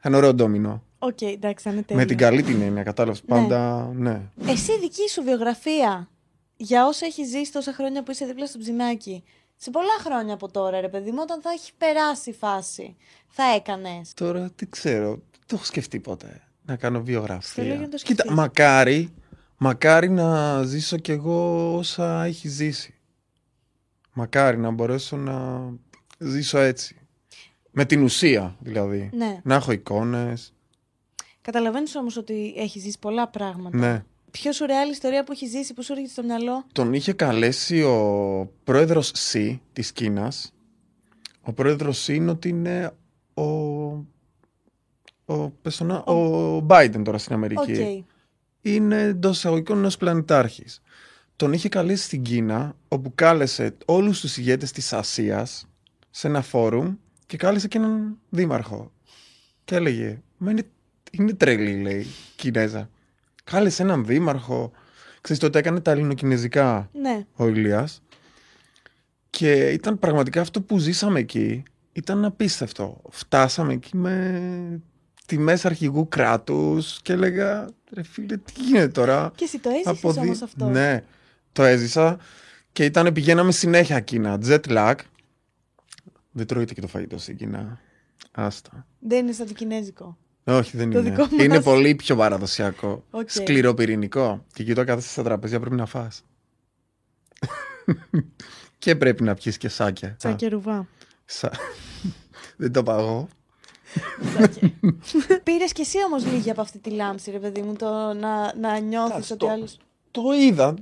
ένα ωραίο ντόμινο. Οκ, εντάξει, θα είναι τέλειο. Με την καλή την έννοια, κατάλαβες, Ναι. πάντα, ναι. Εσύ δική σου βιογραφία για όσα έχεις ζήσει τόσα χρόνια που είσαι δίπλα στον Ψινάκη. Σε πολλά χρόνια από τώρα, ρε παιδί μου, όταν θα έχει περάσει η φάση, θα έκανες; Τώρα τι ξέρω, δεν το έχω σκεφτεί ποτέ να κάνω Στο λέω βιογραφία. για να το Κοίτα, σκεφτείς. μακάρι, μακάρι να ζήσω κι εγώ όσα έχει ζήσει. Μακάρι να μπορέσω να ζήσω έτσι. Με την ουσία δηλαδή. Ναι. Να έχω εικόνες. Καταλαβαίνεις όμως ότι έχεις ζήσει πολλά πράγματα. Ναι. Πιο σουρεάλ ιστορία που έχεις ζήσει, που σου έρχεται στο μυαλό; Τον είχε καλέσει ο πρόεδρος Σι της Κίνας. Ο πρόεδρος Σι είναι ότι είναι ο... Ο, πες το να- ο Biden τώρα στην Οκ. Αμερική. είναι εντός εισαγωγικών ενός πλανητάρχης. Τον είχε καλέσει στην Κίνα, όπου κάλεσε όλους τους ηγέτες της Ασίας σε ένα φόρουμ και κάλεσε και έναν δήμαρχο. Και έλεγε: Μα είναι, είναι τρελή, λέει, Κινέζα. Κάλεσε έναν δήμαρχο. Ξέρεις, τότε έκανε τα ελληνοκινέζικα Ναι. ο Ηλίας. Και ήταν πραγματικά αυτό που ζήσαμε εκεί. ήταν απίστευτο. Φτάσαμε εκεί με τιμές αρχηγού κράτους και έλεγα, ρε φίλε, τι γίνεται τώρα; Και εσύ το έζησες Αποδει- όμως αυτό. Ναι, το έζησα και ήταν, πηγαίναμε συνέχεια Κίνα. Jet lag. Δεν τρώγεται και το φαγητό στην Κίνα. Άστα. Δεν είναι σαν το κινέζικο. Όχι, δεν Το είναι. δικό μας. Είναι πολύ πιο παραδοσιακό. Οκ. Σκληροπυρηνικό. Και εκεί το κάθεσαι στα τραπέζια πρέπει να φας. [LAUGHS] και πρέπει να πιεις και σάκια. Σαν Α, και ρουβά. σα- [LAUGHS] δεν το παγώ. [LAUGHS] Πήρες κι εσύ όμως λίγη από αυτή τη λάμψη, ρε παιδί μου, το να, να νιώθεις Εντάξει, ότι το- άλλο. Το είδα.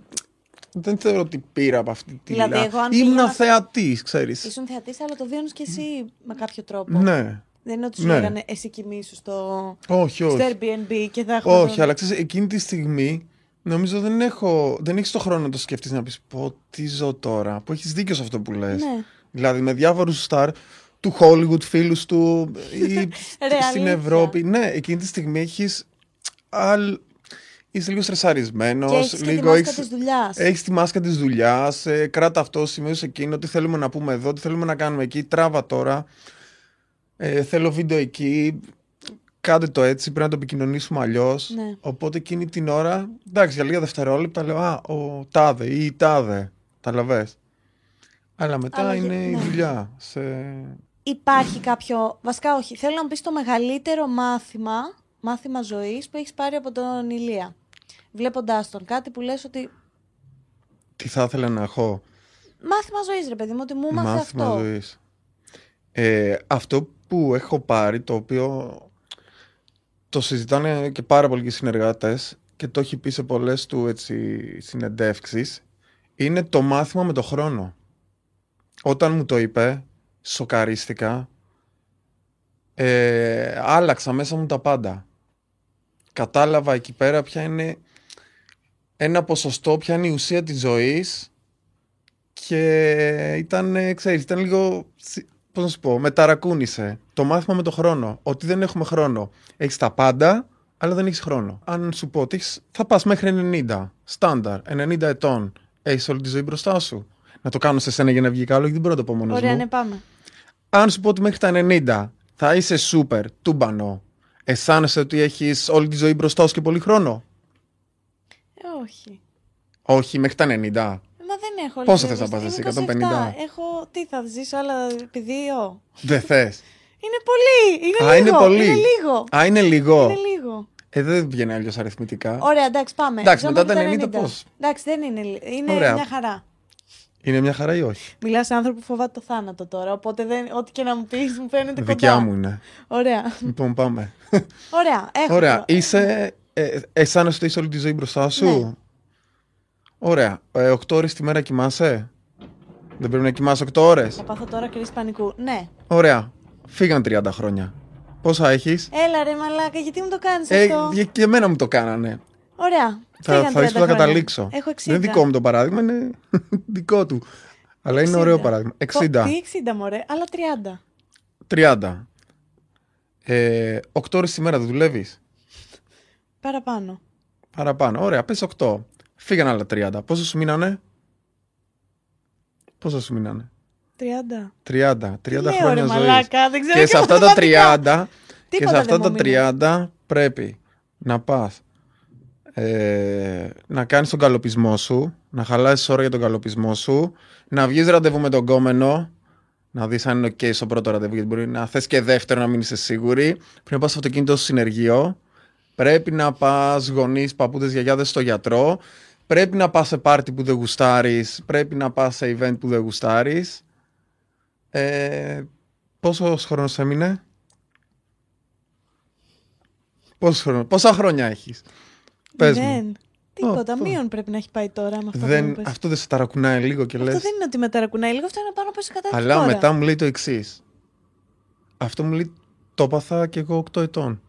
Δεν θεωρώ ότι πήρα από αυτή τη Δηλαδή, λα- εγώ αν Ήμουν πήγα- θεατής, ξέρεις. Ήσουν θεατής, αλλά το βίωνε κι εσύ με κάποιο τρόπο. Ναι. Δεν είναι ότι σου Ναι. λέγανε εσύ κοιμήσου στο, Όχι, στο όχι. Airbnb και θα έχουμε. Όχι, αλλά ξέρεις, εκείνη τη στιγμή νομίζω δεν έχω. Δεν έχεις το χρόνο να το σκεφτείς να πεις πω τι ζω τώρα. Που έχεις δίκιο σε αυτό που λες. Ναι. Δηλαδή με διάφορους στάρ του Hollywood, φίλους του ή Ρε, στην αλήθεια. Ευρώπη. Ναι, εκείνη τη στιγμή έχεις. Αλ... Είσαι λίγο στρεσαρισμένος. Και έχεις και τη λίγο μάσκα έχεις- της δουλειάς. Έχεις τη μάσκα της δουλειάς, ε, κράτα αυτό, σημείο εκείνο, τι θέλουμε να πούμε εδώ, τι θέλουμε να κάνουμε εκεί, τράβα τώρα. Ε, θέλω βίντεο εκεί. Κάντε το έτσι, πρέπει να το επικοινωνήσουμε αλλιώς. Ναι. Οπότε εκείνη την ώρα, εντάξει, για λίγα δευτερόλεπτα λέω Α, ο τάδε ή η τάδε. Τα λαβές. Αλλά μετά Αλλά είναι για- η ναι. δουλειά. Σε... Υπάρχει κάποιο. Βασικά, όχι. Θέλω να μου πεις το μεγαλύτερο μάθημα, μάθημα ζωής που έχεις πάρει από τον Ηλία. Βλέποντάς τον. Κάτι που λες ότι. Τι θα ήθελα να έχω; Μάθημα ζωής, ρε παιδί μου, ότι μου έμαθε Μάθημα αυτό. ζωής. Ε, αυτό που έχω πάρει, το οποίο το συζητάνε και πάρα πολλοί συνεργάτες και το έχει πει σε πολλές του έτσι, συνεντεύξεις, είναι το μάθημα με το χρόνο. Όταν μου το είπε, σοκαρίστηκα, ε, άλλαξα μέσα μου τα πάντα. Κατάλαβα εκεί πέρα ποια είναι ένα ποσοστό, ποια είναι η ουσία της ζωής και ήταν, ε, ξέρεις, ήταν λίγο, σι- πώς να σου πω, με ταρακούνησε. Το μάθημα με το χρόνο, ότι δεν έχουμε χρόνο. Έχεις τα πάντα, αλλά δεν έχεις χρόνο. Αν σου πω ότι έχεις- θα πας μέχρι 90, στάνταρ, 90 ετών, έχεις όλη τη ζωή μπροστά σου. Να το κάνω σε σένα για να βγει καλό, γιατί δεν μπορώ να το πω μόνος Ωραία, μου. ναι, πάμε. Αν σου πω ότι μέχρι τα 90 θα είσαι σούπερ, τούμπανο, αισθάνεσαι ότι έχεις όλη τη ζωή μπροστά σου και πολύ χρόνο; Ε, όχι. Όχι, μέχρι τα 90. Μα δεν έχω. Πόσο λίγο θες να πας μπροστά. εσύ, Είμαι 150? 27. Έχω. Τι θα ζήσω, άλλα επί δύο. Δεν θες. Είναι πολύ. Είναι Α, λίγο. είναι πολύ. Είναι λίγο. Α, είναι λίγο. Είναι λίγο. Ε, δεν βγαίνει αλλιώς αριθμητικά. Ωραία, εντάξει, πάμε. Εντάξει, Ζω μετά μέχρι τα 90 πώς; Εντάξει, δεν είναι. λι- Είναι Ωραία. μια χαρά. Είναι μια χαρά ή όχι; Μιλάς σε άνθρωπο που φοβάται το θάνατο τώρα. Οπότε δεν, ό,τι και να μου πεις μου φαίνεται κοντά. Δικιά μου είναι. Ωραία. λοιπόν, πάμε. Ωραία. Έχω Ωραία. το- Είσαι. Ε, αισθάνεσαι ότι είσαι όλη τη ζωή μπροστά σου; Ναι. Ωραία. Ε, 8 ώρες τη μέρα κοιμάσαι; Δεν πρέπει να κοιμάσαι 8 ώρες; Θα πάθω τώρα κρίση πανικού. Ναι. Ωραία. Φύγαν 30 χρόνια. Πόσα έχεις; Έλα ρε μαλάκα, γιατί μου το κάνεις Ε, αυτό; και- και εμένα μου το κάνανε. Ωραία. Θα, Φύγαν θα δεις 30 που θα χρόνια. καταλήξω. Έχω 60. Δεν είναι δικό μου το παράδειγμα, είναι [LAUGHS] δικό του. Αλλά είναι 60. ωραίο παράδειγμα. 60. Πω, Τι 60 μωρέ, αλλά 30. 30. Ε, 8 ώρες τη μέρα δεν δουλεύεις; Παραπάνω. Παραπάνω. Ωραία, πες 8. Φύγαν άλλα 30. Πόσος σου μείνανε; Πόσος σου μείνανε; 30. 30. 30 λέω, χρόνια ρε ζωής. μαλάκα, δεν ξέρω Και και σε αυτά τα μαθηματικά. 30, και Τίποτα σε αυτά δεν τα μου μείνει. 30 πρέπει να πας ε, να κάνεις τον καλοπισμό σου, να χαλάσεις ώρα για τον καλοπισμό σου, να βγεις ραντεβού με τον κόμενο, να δεις αν είναι ok στο πρώτο ραντεβού, γιατί μπορεί να θες και δεύτερο να μην είσαι σίγουρη. Πρέπει να πας στο αυτοκίνητο στο συνεργείο, πρέπει να πας γονείς, παππούδες, γιαγιάδες στο γιατρό, πρέπει να πας σε πάρτι που δεν γουστάρεις, πρέπει να πας σε event που δεν γουστάρεις. Ε, πόσος χρόνος έμεινε; Πόσο χρόνο, πόσα χρόνια έχεις; Πες μου. Δεν. Τίποτα. Ω, ω. Μείον πρέπει να έχει πάει τώρα με αυτό που μου Δεν, πες. αυτό δεν σε ταρακουνάει λίγο και Αυτό λες... δεν είναι ότι με ταρακουνάει λίγο, αυτό είναι πάνω από σε κατάσταση. Αλλά τώρα. μετά μου λέει το εξής. Αυτό μου λέει το έπαθα και εγώ 8 ετών.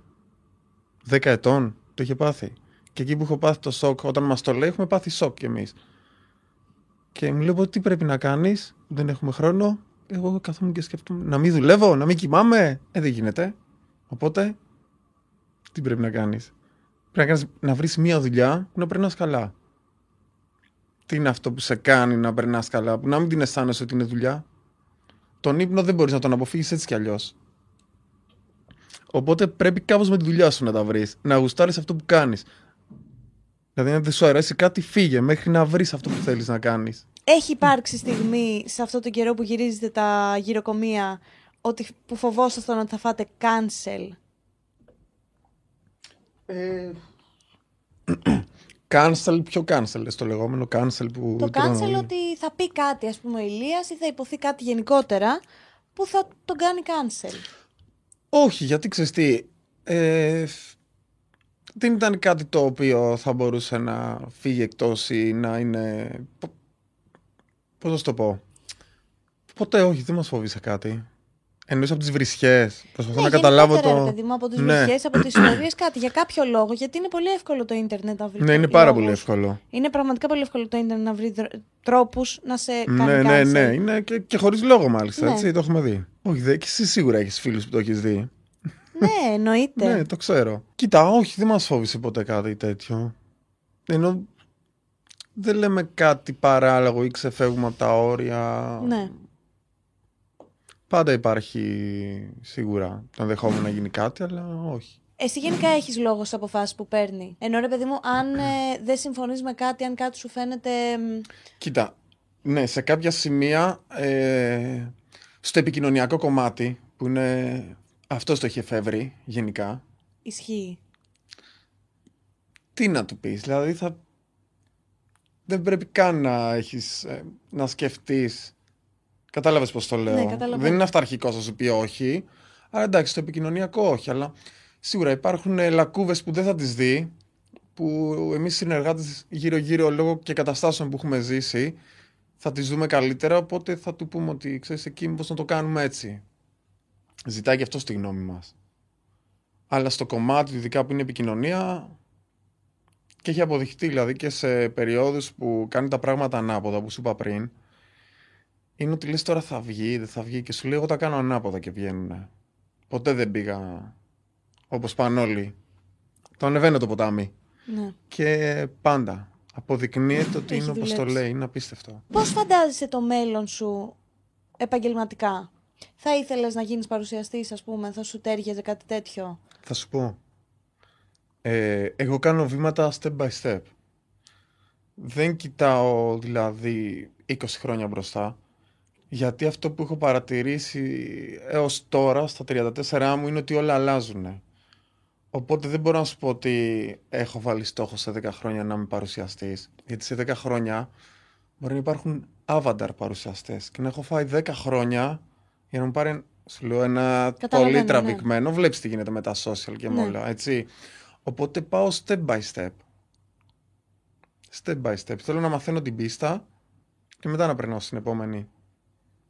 10 ετών το είχε πάθει. Και εκεί που έχω πάθει το σοκ, όταν μας το λέει, έχουμε πάθει σοκ κι εμείς. Και μου λέει τι πρέπει να κάνεις, δεν έχουμε χρόνο. Εγώ καθόμουν και σκέφτομαι να μην δουλεύω, να μην κοιμάμαι. Ε, δεν γίνεται. Οπότε, τι πρέπει να κάνεις. Πρέπει να, κάνεις, να βρεις μία δουλειά που να περνάς καλά. Τι είναι αυτό που σε κάνει να περνάς καλά, που να μην την αισθάνεσαι ότι είναι δουλειά. τον ύπνο δεν μπορείς να τον αποφύγεις έτσι κι αλλιώς. Οπότε πρέπει κάπως με τη δουλειά σου να τα βρεις. Να γουστάρεις αυτό που κάνεις. Δηλαδή, αν δεν σου αρέσει κάτι, φύγε μέχρι να βρεις αυτό που θέλεις να κάνεις. Έχει υπάρξει στιγμή σε αυτό τον καιρό που γυρίζετε τα γυροκομεία ότι που φοβόσασταν ότι θα φάτε cancel; Ε... cancel, ποιο cancel, το λεγόμενο cancel που... Το cancel ότι θα πει κάτι, ας πούμε, ο Ηλίας ή θα υποθεί κάτι γενικότερα που θα τον κάνει cancel. Όχι, γιατί ξέρεις τι, ε, δεν ήταν κάτι το οποίο θα μπορούσε να φύγει εκτός ή να είναι... Πώς θα σου το πω. Ποτέ όχι, δεν μας φοβήσε κάτι. Εννοείς από τις βρισχές. Προσπαθώ Ναι, να καταλάβω γενικότερα, το... ρε παιδί μου, από τις Ναι. βρισχές, από τις ιστορίες, κάτι. Για κάποιο λόγο, γιατί είναι πολύ εύκολο το ίντερνετ να βρει Ναι, είναι πάρα λόγους. πολύ εύκολο. Είναι πραγματικά πολύ εύκολο το ίντερνετ να βρει δρο- τρόπους να σε κάνει Ναι, ναι, cancel. ναι. Είναι και, και χωρίς λόγο μάλιστα. Ναι. Έτσι, το έχουμε δει. Όχι, δε, και εσύ σίγουρα έχεις φίλους που το έχεις δει. Ναι, εννοείται. Ναι, το ξέρω. Κοίτα, όχι, δεν μας φόβησε ποτέ κάτι τέτοιο. Ενώ δεν λέμε κάτι παράλογο ή ξεφεύγουμε από τα όρια. Ναι. Πάντα υπάρχει σίγουρα το ενδεχόμενο να γίνει κάτι, αλλά όχι. Εσύ γενικά έχεις λόγο στις αποφάσεις που παίρνει. Ενώ ρε παιδί μου, αν ε, δεν συμφωνείς με κάτι, αν κάτι σου φαίνεται. μ, Κοίτα, ναι, σε κάποια σημεία ε, στο επικοινωνιακό κομμάτι που είναι αυτό το έχει εφεύρει γενικά. Ισχύει. τι να του πεις, δηλαδή θα... δεν πρέπει καν να έχεις, ε, να σκεφτείς, κατάλαβες πώς το λέω, Ναι, καταλαβαίνω. δεν είναι αυταρχικός να σου πει όχι, αλλά εντάξει, στο επικοινωνιακό όχι, αλλά σίγουρα υπάρχουν ε, λακκούβες που δεν θα τις δει, που εμείς συνεργάτες γύρω-γύρω λόγω και καταστάσεων που έχουμε ζήσει, θα τις δούμε καλύτερα, οπότε θα του πούμε ότι ξέρεις εκεί μήπως να το κάνουμε έτσι. Ζητάει και αυτό στη γνώμη μας. Αλλά στο κομμάτι ειδικά που είναι επικοινωνία, και έχει αποδειχτεί δηλαδή και σε περιόδους που κάνει τα πράγματα ανάποδα που σου είπα πριν είναι ότι λες τώρα θα βγει, δεν θα βγει και σου λέει εγώ τα κάνω ανάποδα και βγαίνουν. Ποτέ δεν πήγα όπως πάνε όλοι. Το ανεβαίνω το ποτάμι. Ναι. Και πάντα αποδεικνύεται ότι Έχει είναι όπως το δουλέψει. λέει, είναι απίστευτο. Πώς φαντάζεσαι το μέλλον σου επαγγελματικά, Θα ήθελες να γίνεις παρουσιαστής, ας πούμε, θα σου τέριαζε κάτι τέτοιο; Θα σου πω. Ε, εγώ κάνω βήματα step by step. Δεν κοιτάω δηλαδή 20 χρόνια μπροστά. Γιατί αυτό που έχω παρατηρήσει έως τώρα στα 34 μου είναι ότι όλα αλλάζουν. Οπότε δεν μπορώ να σου πω ότι έχω βάλει στόχο σε 10 χρόνια να είμαι παρουσιαστής. Γιατί σε 10 χρόνια μπορεί να υπάρχουν avatar παρουσιαστές. Και να έχω φάει 10 χρόνια για να μου πάρει σου λέω, ένα Καταλαβαίνω, πολύ ναι. τραβηγμένο. Βλέπεις τι γίνεται με τα social και με Ναι. όλα, έτσι. Οπότε πάω step by step. Step by step. Θέλω να μαθαίνω την πίστα και μετά να περνάω στην επόμενη.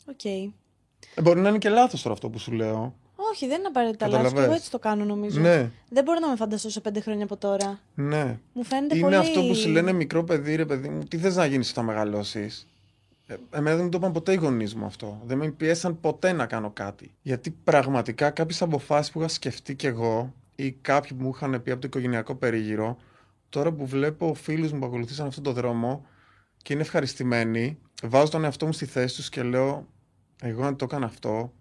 Οκ. Ε, μπορεί να είναι και λάθος τώρα αυτό που σου λέω. Όχι, δεν είναι απαραίτητα λάθος. Και εγώ Κατάλαβες. έτσι το κάνω νομίζω. Ναι, Δεν μπορώ να με φανταστώ σε πέντε χρόνια από τώρα. ναι. Μου φαίνεται Είναι πολύ. αυτό που σου λένε μικρό παιδί, ρε παιδί μου, τι θες να γίνεις όταν μεγαλώσεις; Ε, εμένα δεν μου το είπαν ποτέ οι γονείς μου αυτό. Δεν με πιέσαν ποτέ να κάνω κάτι. Γιατί πραγματικά κάποιες αποφάσεις που είχα σκεφτεί κι εγώ ή κάποιοι που μου είχαν πει από το οικογενειακό περίγυρο, τώρα που βλέπω φίλους μου που ακολουθήσαν αυτόν τον δρόμο και είναι ευχαριστημένοι, βάζω τον εαυτό μου στη θέση τους και λέω, εγώ αν το έκανα αυτό,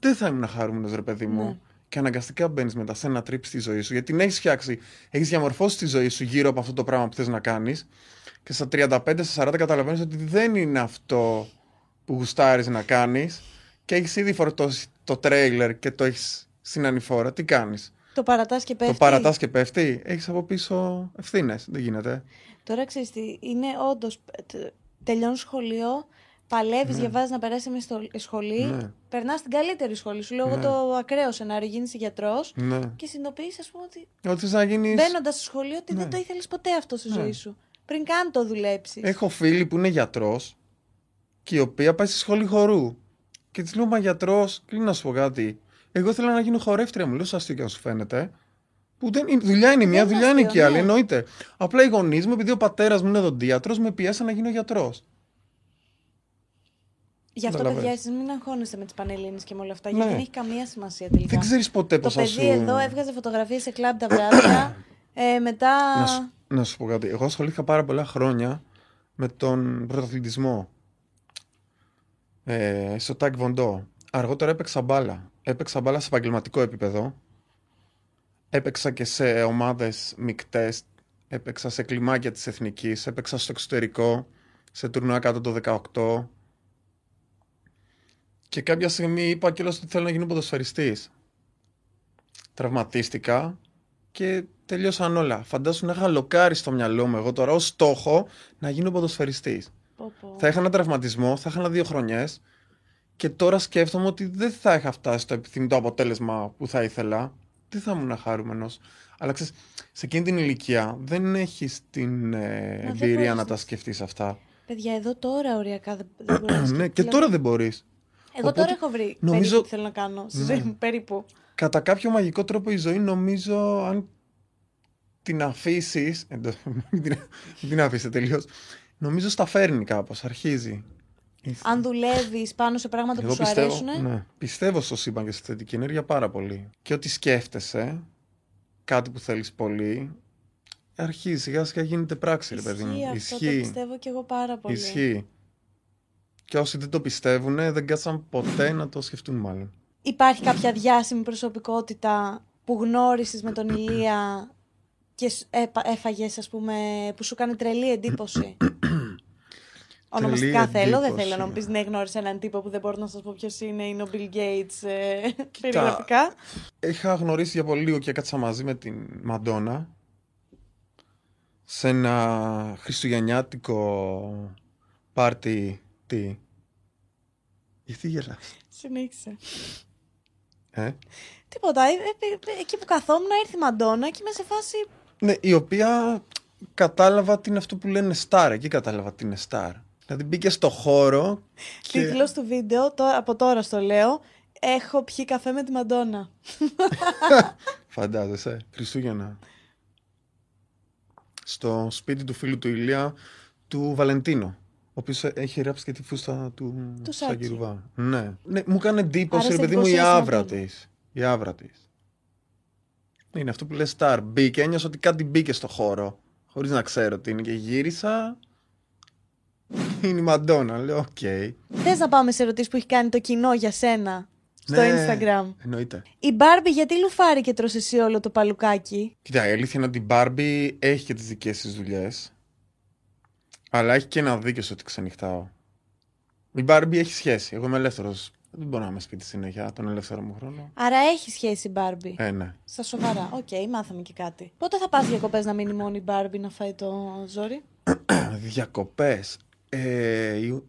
δεν θα ήμουν χαρούμενος ρε παιδί μου. Ναι. Και αναγκαστικά μπαίνεις μετά σε ένα τρίπ στη ζωή σου. Γιατί την έχεις φτιάξει, έχεις διαμορφώσει τη ζωή σου γύρω από αυτό το πράγμα που θες να κάνεις. Και στα 35, στα 40 καταλαβαίνεις ότι δεν είναι αυτό που γουστάρεις να κάνεις. Και έχεις ήδη φορτώσει το τρέιλερ και το έχεις στην ανηφόρα. Τι κάνεις; Το παρατάς και πέφτει. Το παρατάς και πέφτει. Έχεις από πίσω ευθύνες. Δεν γίνεται. Τώρα ξέρεις τι, είναι όντως. Τελειώνει σχολείο, παλεύεις, Ναι. διαβάζεις να περάσει μια στο- σχολή, Ναι. περνάς την καλύτερη σχολή. Σου λέω εγώ Ναι. το ακραίο σενάριο, γίνεις γιατρός Ναι. και συνειδητοποιείς, ας πούμε, ότι Ότι θες να γίνει. μπαίνοντας στο σχολείο ότι δεν Ναι. το ήθελες ποτέ αυτό στη Ναι. ζωή σου. Πριν καν το δουλέψεις. Έχω φίλη που είναι γιατρός και η οποία πάει στη σχολή χορού. Και της λέω, Μα γιατρός, κλείνω να σου πω κάτι. Εγώ ήθελα να γίνω χορεύτρια μου. Λέω, Σας αστείο και αν σου φαίνεται. Που δεν, είναι- δουλειά είναι μια, Δεν είναι δουλειά είναι και αστείο, άλλη, ναι. εννοείται. Απλά οι γονείς μου, επειδή ο πατέρας μου είναι δοντίατρο, με πιέσαν να γίνω γιατρός. Γι' αυτό, Καταλαβαίνεις. παιδιά, εσείς μην αγχώνεστε με τις πανελίνε και με όλα αυτά, Ναι. γιατί δεν έχει καμία σημασία τελικά. Δεν ξέρεις ποτέ πώς το θα παιδί σου. εδώ έβγαζε φωτογραφίες σε κλαμπ τα βράδια. [COUGHS] ε, μετά. Να σου, να σου πω κάτι. Εγώ ασχολήθηκα πάρα πολλά χρόνια με τον πρωταθλητισμό. Ε, στο Τάκ Βοντό. Αργότερα έπαιξα μπάλα. Έπαιξα μπάλα σε επαγγελματικό επίπεδο. Έπαιξα και σε ομάδες μικτές. Έπαιξα σε κλιμάκια της εθνικής. Έπαιξα στο εξωτερικό. Σε τουρνουά κάτω το 18. Και κάποια στιγμή είπα κιόλας ότι θέλω να γίνω ποδοσφαιριστής. Τραυματίστηκα και τελειώσαν όλα. Φαντάσου να είχα λοκάρει στο μυαλό μου εγώ τώρα ως στόχο να γίνω ποδοσφαιριστής. Πω, πω. Θα είχα ένα τραυματισμό, θα είχα ένα δύο χρονιές και τώρα σκέφτομαι ότι δεν θα είχα φτάσει στο επιθυμητό αποτέλεσμα που θα ήθελα. Δεν θα ήμουν χαρούμενος. Αλλά ξέρεις, σε εκείνη την ηλικία δεν έχεις την ε, δεν εμπειρία μπορείς να να- τα σκεφτείς αυτά. Παιδιά, εδώ τώρα οριακά δεν, δεν μπορώ να [CLEARS THROAT] ναι, σκεφτώ. και τώρα δεν μπορείς. Εγώ Οπότε, τώρα έχω βρει νομίζω- περίπου τι θέλω να κάνω στη Ναι. ζωή μου, περίπου. Κατά κάποιο μαγικό τρόπο η ζωή νομίζω αν την αφήσει. μην την, μην την αφήσετε τελείως. Νομίζω στα φέρνει κάπως, αρχίζει. Αν δουλεύεις πάνω σε πράγματα που Εγώ σου πιστεύω, αρέσουν. ναι, πιστεύω στο σύμπαν και στη θετική ενέργεια πάρα πολύ. Και ότι σκέφτεσαι κάτι που θέλεις πολύ, αρχίζει σιγά σιγά γίνεται πράξη, ρε παιδί μου. Ισχύει αυτό, το πιστεύω κι εγώ πάρα πολύ. Ισχύει. Και όσοι δεν το πιστεύουν, δεν κάτσαν ποτέ να το σκεφτούν μάλλον. Υπάρχει κάποια διάσημη προσωπικότητα που γνώρισες με τον Ηλία και σ- έπα- έφαγες, ας πούμε, που σου κάνει τρελή εντύπωση; [CLEARS THROAT] Ονομαστικά θέλω, δεν εντύπωση. θέλω να μου πεις ναι γνώρισα έναν τύπο που δεν μπορώ να σας πω ποιος είναι, είναι ο Bill Gates ε, περιγραφικά. Είχα γνωρίσει για πολύ λίγο και έκατσα μαζί με την Μαντόνα σε ένα χριστουγεννιάτικο πάρτι. Τι; Γιατί γελάς; Συνέχισε. Ε; Τίποτα, ε, ε, ε, εκεί που καθόμουν ήρθε η Μαντόνα και είμαι σε φάση Ναι, η οποία κατάλαβα τι είναι αυτό που λένε star. Εκεί κατάλαβα τι είναι star. Δηλαδή μπήκε στο χώρο και... Τίτλος του βίντεο, τώρα, από τώρα στο λέω, έχω πιει καφέ με τη Μαντόνα. [LAUGHS] Φαντάζεσαι, Χριστούγεννα. Στο σπίτι του φίλου του Ηλία, του Βαλεντίνο. Ο οποίος έχει ράψει και τη φούστα του, Του Σάκη Σάκη. Ρουβά. Ναι. ναι. Μου έκανε εντύπωση, Άρα ρε σε παιδί μου, η εντυπωσίασε άβρα Μαντόνα. της. Η άβρα της. Είναι αυτό που λες star. Μπήκε, ένιωσα ότι κάτι μπήκε στο χώρο. Χωρίς να ξέρω τι είναι. Και γύρισα. Είναι η Μαντόνα. Λέω, οκ. Θες να πάμε σε ερωτήσεις που έχει κάνει το κοινό για σένα στο Ναι, Instagram; Εννοείται. Η Μπάρμπι γιατί λουφάρει και τρως εσύ όλο το παλουκάκι; Κοίτα, η αλήθεια είναι ότι η Barbie έχει και τις δικές της δουλειές. Αλλά έχει και ένα δίκιο στο ότι ξενυχτάω. Η Barbie έχει σχέση. Εγώ είμαι ελεύθερος. Δεν μπορώ να είμαι σπίτι συνέχεια τον ελεύθερο μου χρόνο. Άρα έχει σχέση η Μπάρμπι. Ε, ναι. Στα σοβαρά. Οκ, μάθαμε και κάτι. Πότε θα πας διακοπές να μείνει μόνο η Μπάρμπι να φάει το ζόρι; [CLEARS THROAT] Διακοπές. Ε, η-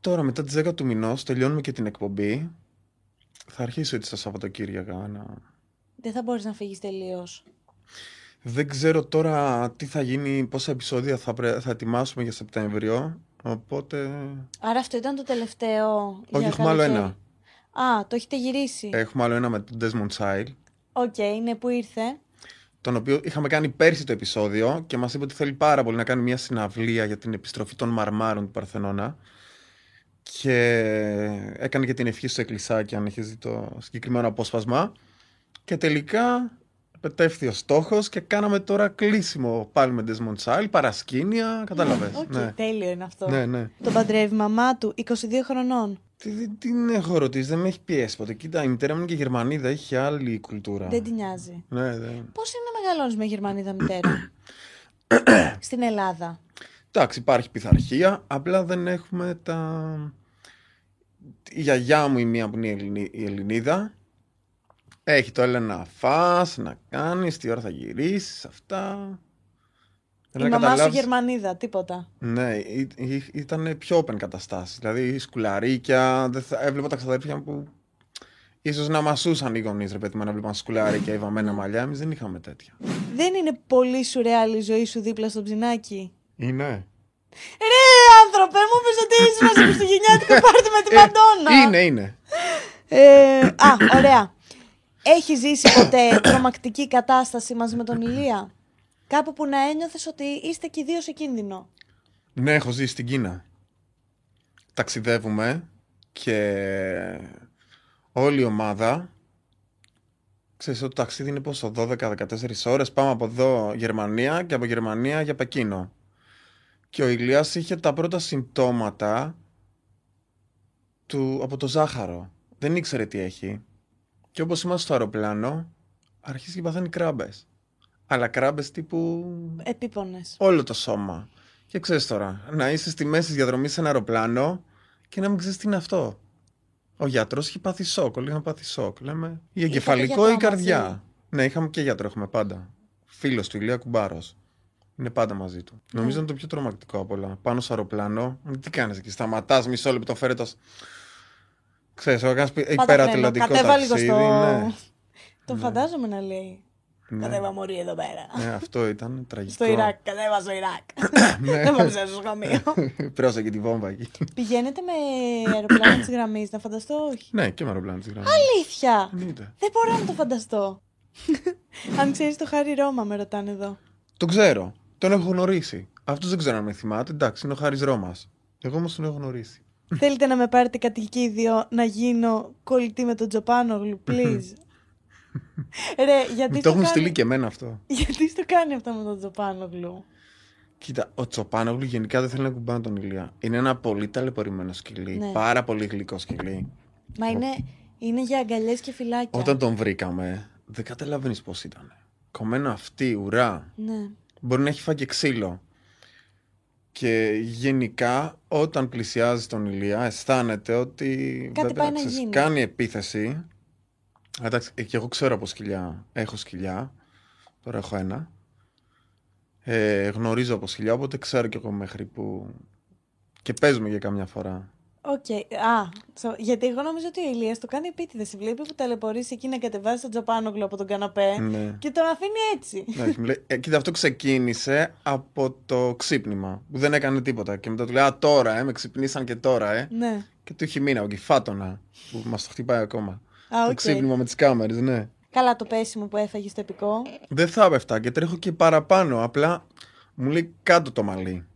Τώρα μετά τις 10 του μηνός τελειώνουμε και την εκπομπή. Θα αρχίσω έτσι τα Σαββατοκύριακα να... Δεν θα μπορείς να φύγεις τελείως. Δεν ξέρω τώρα τι θα γίνει, πόσα επεισόδια θα, πρέ- θα ετοιμάσουμε για Σεπτέμβριο. Οπότε Άρα αυτό ήταν το τελευταίο. Όχι, για έχουμε άλλο καλοκαίρι. ένα. Α, το έχετε γυρίσει. έχουμε άλλο ένα με τον Desmond Child. OK, ναι, που ήρθε. τον οποίο είχαμε κάνει πέρσι το επεισόδιο και μας είπε ότι θέλει πάρα πολύ να κάνει μια συναυλία για την επιστροφή των μαρμάρων του Παρθενώνα και έκανε και την ευχή στο εκκλησάκι αν έχεις δει το συγκεκριμένο απόσπασμα και τελικά επετεύχθη ο στόχος και κάναμε τώρα κλείσιμο πάλι με Desmond Child, παρασκήνια, κατάλαβες. Οκ, ναι. τέλειο είναι αυτό. ναι, ναι. Τον παντρεύει η μαμά του, 22 χρονών. Τι, τι, την έχω ρωτήσει, δεν με έχει πιέσει ποτέ. Κοίτα, η μητέρα μου είναι και Γερμανίδα, έχει άλλη κουλτούρα. Δεν την νοιάζει. Ναι, δεν. Πώς είναι να μεγαλώνεις με Γερμανίδα μητέρα; [COUGHS] Στην Ελλάδα. Εντάξει, υπάρχει πειθαρχία, απλά δεν έχουμε τα... Η γιαγιά μου η μία που είναι η, Ελληνι... η Ελληνίδα έχει το έλεγα να φας, να κάνεις, τι ώρα θα γυρίσεις, αυτά. Η Δεν μαμά σου καταλάβεις- Γερμανίδα, τίποτα. Ναι, ή- ή- ήταν πιο open καταστάσεις. Δηλαδή σκουλαρίκια, δεν θα... έβλεπα τα ξαδέρφια μου που ίσως να μασούσαν οι γονείς, ρε παιδί μου, να βλέπαν σκουλαρίκια ή βαμμένα μαλλιά. Εμείς δεν είχαμε τέτοια. Δεν είναι πολύ σουρεάλ η ζωή σου δίπλα στο ψινάκι. Είναι. Ρε άνθρωπε, μου είπες ότι ήσουν σε [COUGHS] χριστουγεννιάτικο πάρτι με τη Μαντόνα. Είναι, είναι. Ε, α, ωραία. Έχει ζήσει ποτέ τρομακτική κατάσταση μαζί με τον Ηλία; Κάπου που να ένιωθες ότι είστε και οι δύο σε κίνδυνο. Ναι, έχω ζήσει στην Κίνα. Ταξιδεύουμε και όλη η ομάδα Ξέρεις, το ταξίδι είναι πόσο, 12-14 ώρες. Πάμε από εδώ Γερμανία και από Γερμανία για Πεκίνο. Και ο Ηλίας είχε τα πρώτα συμπτώματα του, από το ζάχαρο. Δεν ήξερε τι έχει. Και όπως είμαστε στο αεροπλάνο, αρχίζει και παθαίνει κράμπες. Αλλά κράμπες τύπου Επίπονες. όλο το σώμα. Και ξέρεις τώρα, να είσαι στη μέση της διαδρομής σε ένα αεροπλάνο και να μην ξέρεις τι είναι αυτό. Ο γιατρός έχει πάθει σοκ, όλοι είχαν πάθει σοκ. Λέμε, ή εγκεφαλικό ή γιατρό καρδιά. μαζί; Ναι, είχαμε και γιατρό, έχουμε πάντα. Φίλος του, Ηλία Κουμπάρος. Είναι πάντα μαζί του. Ναι. Νομίζω είναι το πιο τρομακτικό από όλα. Πάνω στο αεροπλάνο, τι κάνεις εκεί, σταματάς μισό λεπτό, φέρε το... Ξέρεις, έκανας Πάτα υπερατλαντικό φρένο. Κατέβα λίγο ταξίδι. στο... Ναι, Τον φαντάζομαι να λέει. ναι. Κατέβα μωρή εδώ πέρα. ναι, αυτό ήταν τραγικό. Στο Ιράκ. Κατέβα στο Ιράκ. [COUGHS] Ναι. Δεν πάψε στο σχολείο. [COUGHS] Πρόσεχε τη βόμβα εκεί. Πηγαίνετε με αεροπλάνο της γραμμής, να φανταστώ όχι; ναι, και με αεροπλάνο της γραμμής. Αλήθεια! Εννοείται. Δεν μπορώ να το φανταστώ. [COUGHS] Αν ξέρεις το Χάρη Ρώμα, με ρωτάνε εδώ. Το ξέρω. Τον έχω γνωρίσει. Αυτό δεν ξέρω αν με θυμάται. Εντάξει, είναι ο Χάρη Ρώμας. Εγώ όμως τον έχω γνωρίσει. Θέλετε να με πάρετε κατοικίδιο να γίνω κολλητή με τον Τζοπάνογλου, please; [LAUGHS] Ρε, γιατί Μου το στο έχουν κάνει... στείλει και εμένα αυτό. Γιατί στο κάνει αυτό με τον Τζοπάνογλου; Κοίτα, ο Τσοπάνογλου γενικά δεν θέλει να κουμπάνε τον Ηλία. Είναι ένα πολύ ταλαιπωρημένο σκυλί. Ναι. Πάρα πολύ γλυκό σκυλί. Μα είναι, είναι για αγκαλιές και φυλάκια. Όταν τον βρήκαμε, δεν καταλαβαίνεις πώς ήταν. Κομμένο αυτή, ουρά. Ναι. Μπορεί να έχει φάει και ξύλο. Και γενικά, όταν πλησιάζει τον Ηλία, αισθάνεται ότι. Κάτι πάει να ξέρεις, γίνει. Κάνει επίθεση. Εντάξει, ε, και εγώ ξέρω από σκυλιά. Έχω σκυλιά. Τώρα έχω ένα. Ε, γνωρίζω από σκυλιά, οπότε ξέρω κι εγώ μέχρι που. Και παίζουμε για καμιά φορά. Οκ. Α, so, γιατί εγώ νομίζω ότι ο Ηλίας το κάνει επίτηδες. Βλέπει που ταλαιπωρείσαι εκεί να κατεβάσει τον Τζοπάνογλου από τον καναπέ Ναι. και τον αφήνει έτσι. Ναι, όχι, μου λέει, ε, κοίτα, αυτό ξεκίνησε από το ξύπνημα. Που δεν έκανε τίποτα. Και μετά του λέει: Α, τώρα, ε, με ξυπνήσαν και τώρα, ε. ναι. Και του έχει μείνει από εκεί, φάτονα. Που μας το χτυπάει ακόμα. Α, Το οκ. ξύπνημα με τις κάμερες, ναι. Καλά το πέσιμο που έφαγε στο επικό. Δεν θα έπεφτα και τρέχω και παραπάνω. Απλά μου λέει κάτω το μαλλί.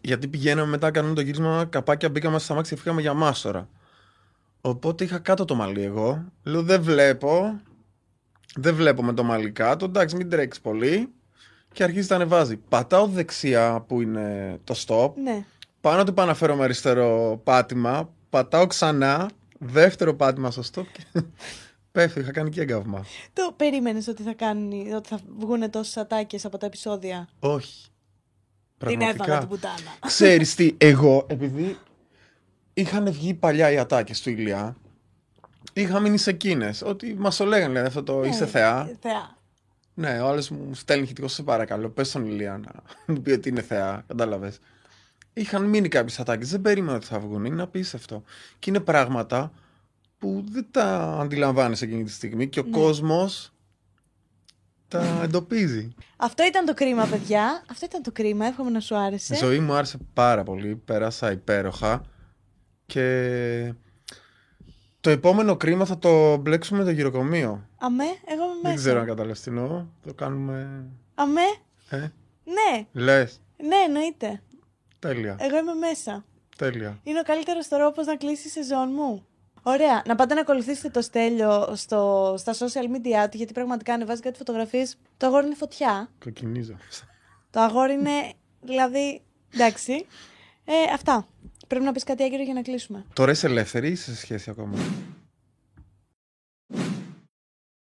Γιατί πηγαίναμε μετά, κάναμε το γύρισμα, καπάκια μπήκαμε στα μάξια και φύγαμε για μάστορα. Οπότε είχα κάτω το μαλλί εγώ. Λέω δεν βλέπω. Δεν βλέπω με το μαλλί κάτω. Εντάξει, μην τρέξεις πολύ. Και αρχίζει να ανεβάζει. Πατάω δεξιά που είναι το stop. Ναι. Πάνω του πάω να φέρω με αριστερό πάτημα. Πατάω ξανά. Δεύτερο πάτημα στο stop. Και [LAUGHS] πέφτει. Είχα κάνει και έγκαυμα. Το περίμενες ότι θα, κάνει, ότι θα βγουν τόσες ατάκες από τα επεισόδια; Όχι. Την έβαλα Πραγματικά. την πουτάνα. Ξέρεις τι, εγώ, επειδή είχαν βγει παλιά οι ατάκες του Ηλιά, είχα μείνει σε εκείνες, ότι μας το λέγανε, δηλαδή, αυτό το Ναι, είσαι θεά. Θεά. Ναι, ο άλλος μου στέλνει χητικό, σε παρακαλώ, πες στον Ηλία να μου πει ότι είναι θεά, κατάλαβες. Είχαν μείνει κάποιες ατάκες, δεν περίμενα ότι θα βγουν, είναι απίστευτο. Και είναι πράγματα που δεν τα αντιλαμβάνεσαι εκείνη τη στιγμή και ο Ναι. κόσμος τα εντοπίζει. Αυτό ήταν το κρίμα, παιδιά. Αυτό ήταν το κρίμα. Εύχομαι να σου άρεσε. Η ζωή μου άρεσε πάρα πολύ, πέρασα υπέροχα και το επόμενο κρίμα θα το μπλέξουμε με το γυροκομείο. Αμέ, εγώ είμαι μέσα. Δεν ξέρω αν καταλαβαίνεις τι εννοώ. Το κάνουμε... Αμέ, Ε, ναι, λες. ναι, εννοείται. Τέλεια. Εγώ είμαι μέσα. Τέλεια. Είναι ο καλύτερος τρόπος να κλείσει η σεζόν μου. Ωραία. Να πάτε να ακολουθήσετε το Στέλιο στο, στα social media του, γιατί πραγματικά ανεβάζει κάτι φωτογραφίες. Το αγόρι είναι φωτιά. Κοκκινίζω. Το αγόρι είναι, δηλαδή, εντάξει. Ε, αυτά. Πρέπει να πεις κάτι, Άγγελο, για να κλείσουμε. Τώρα είσαι ελεύθερη ή είσαι σε σχέση ακόμα;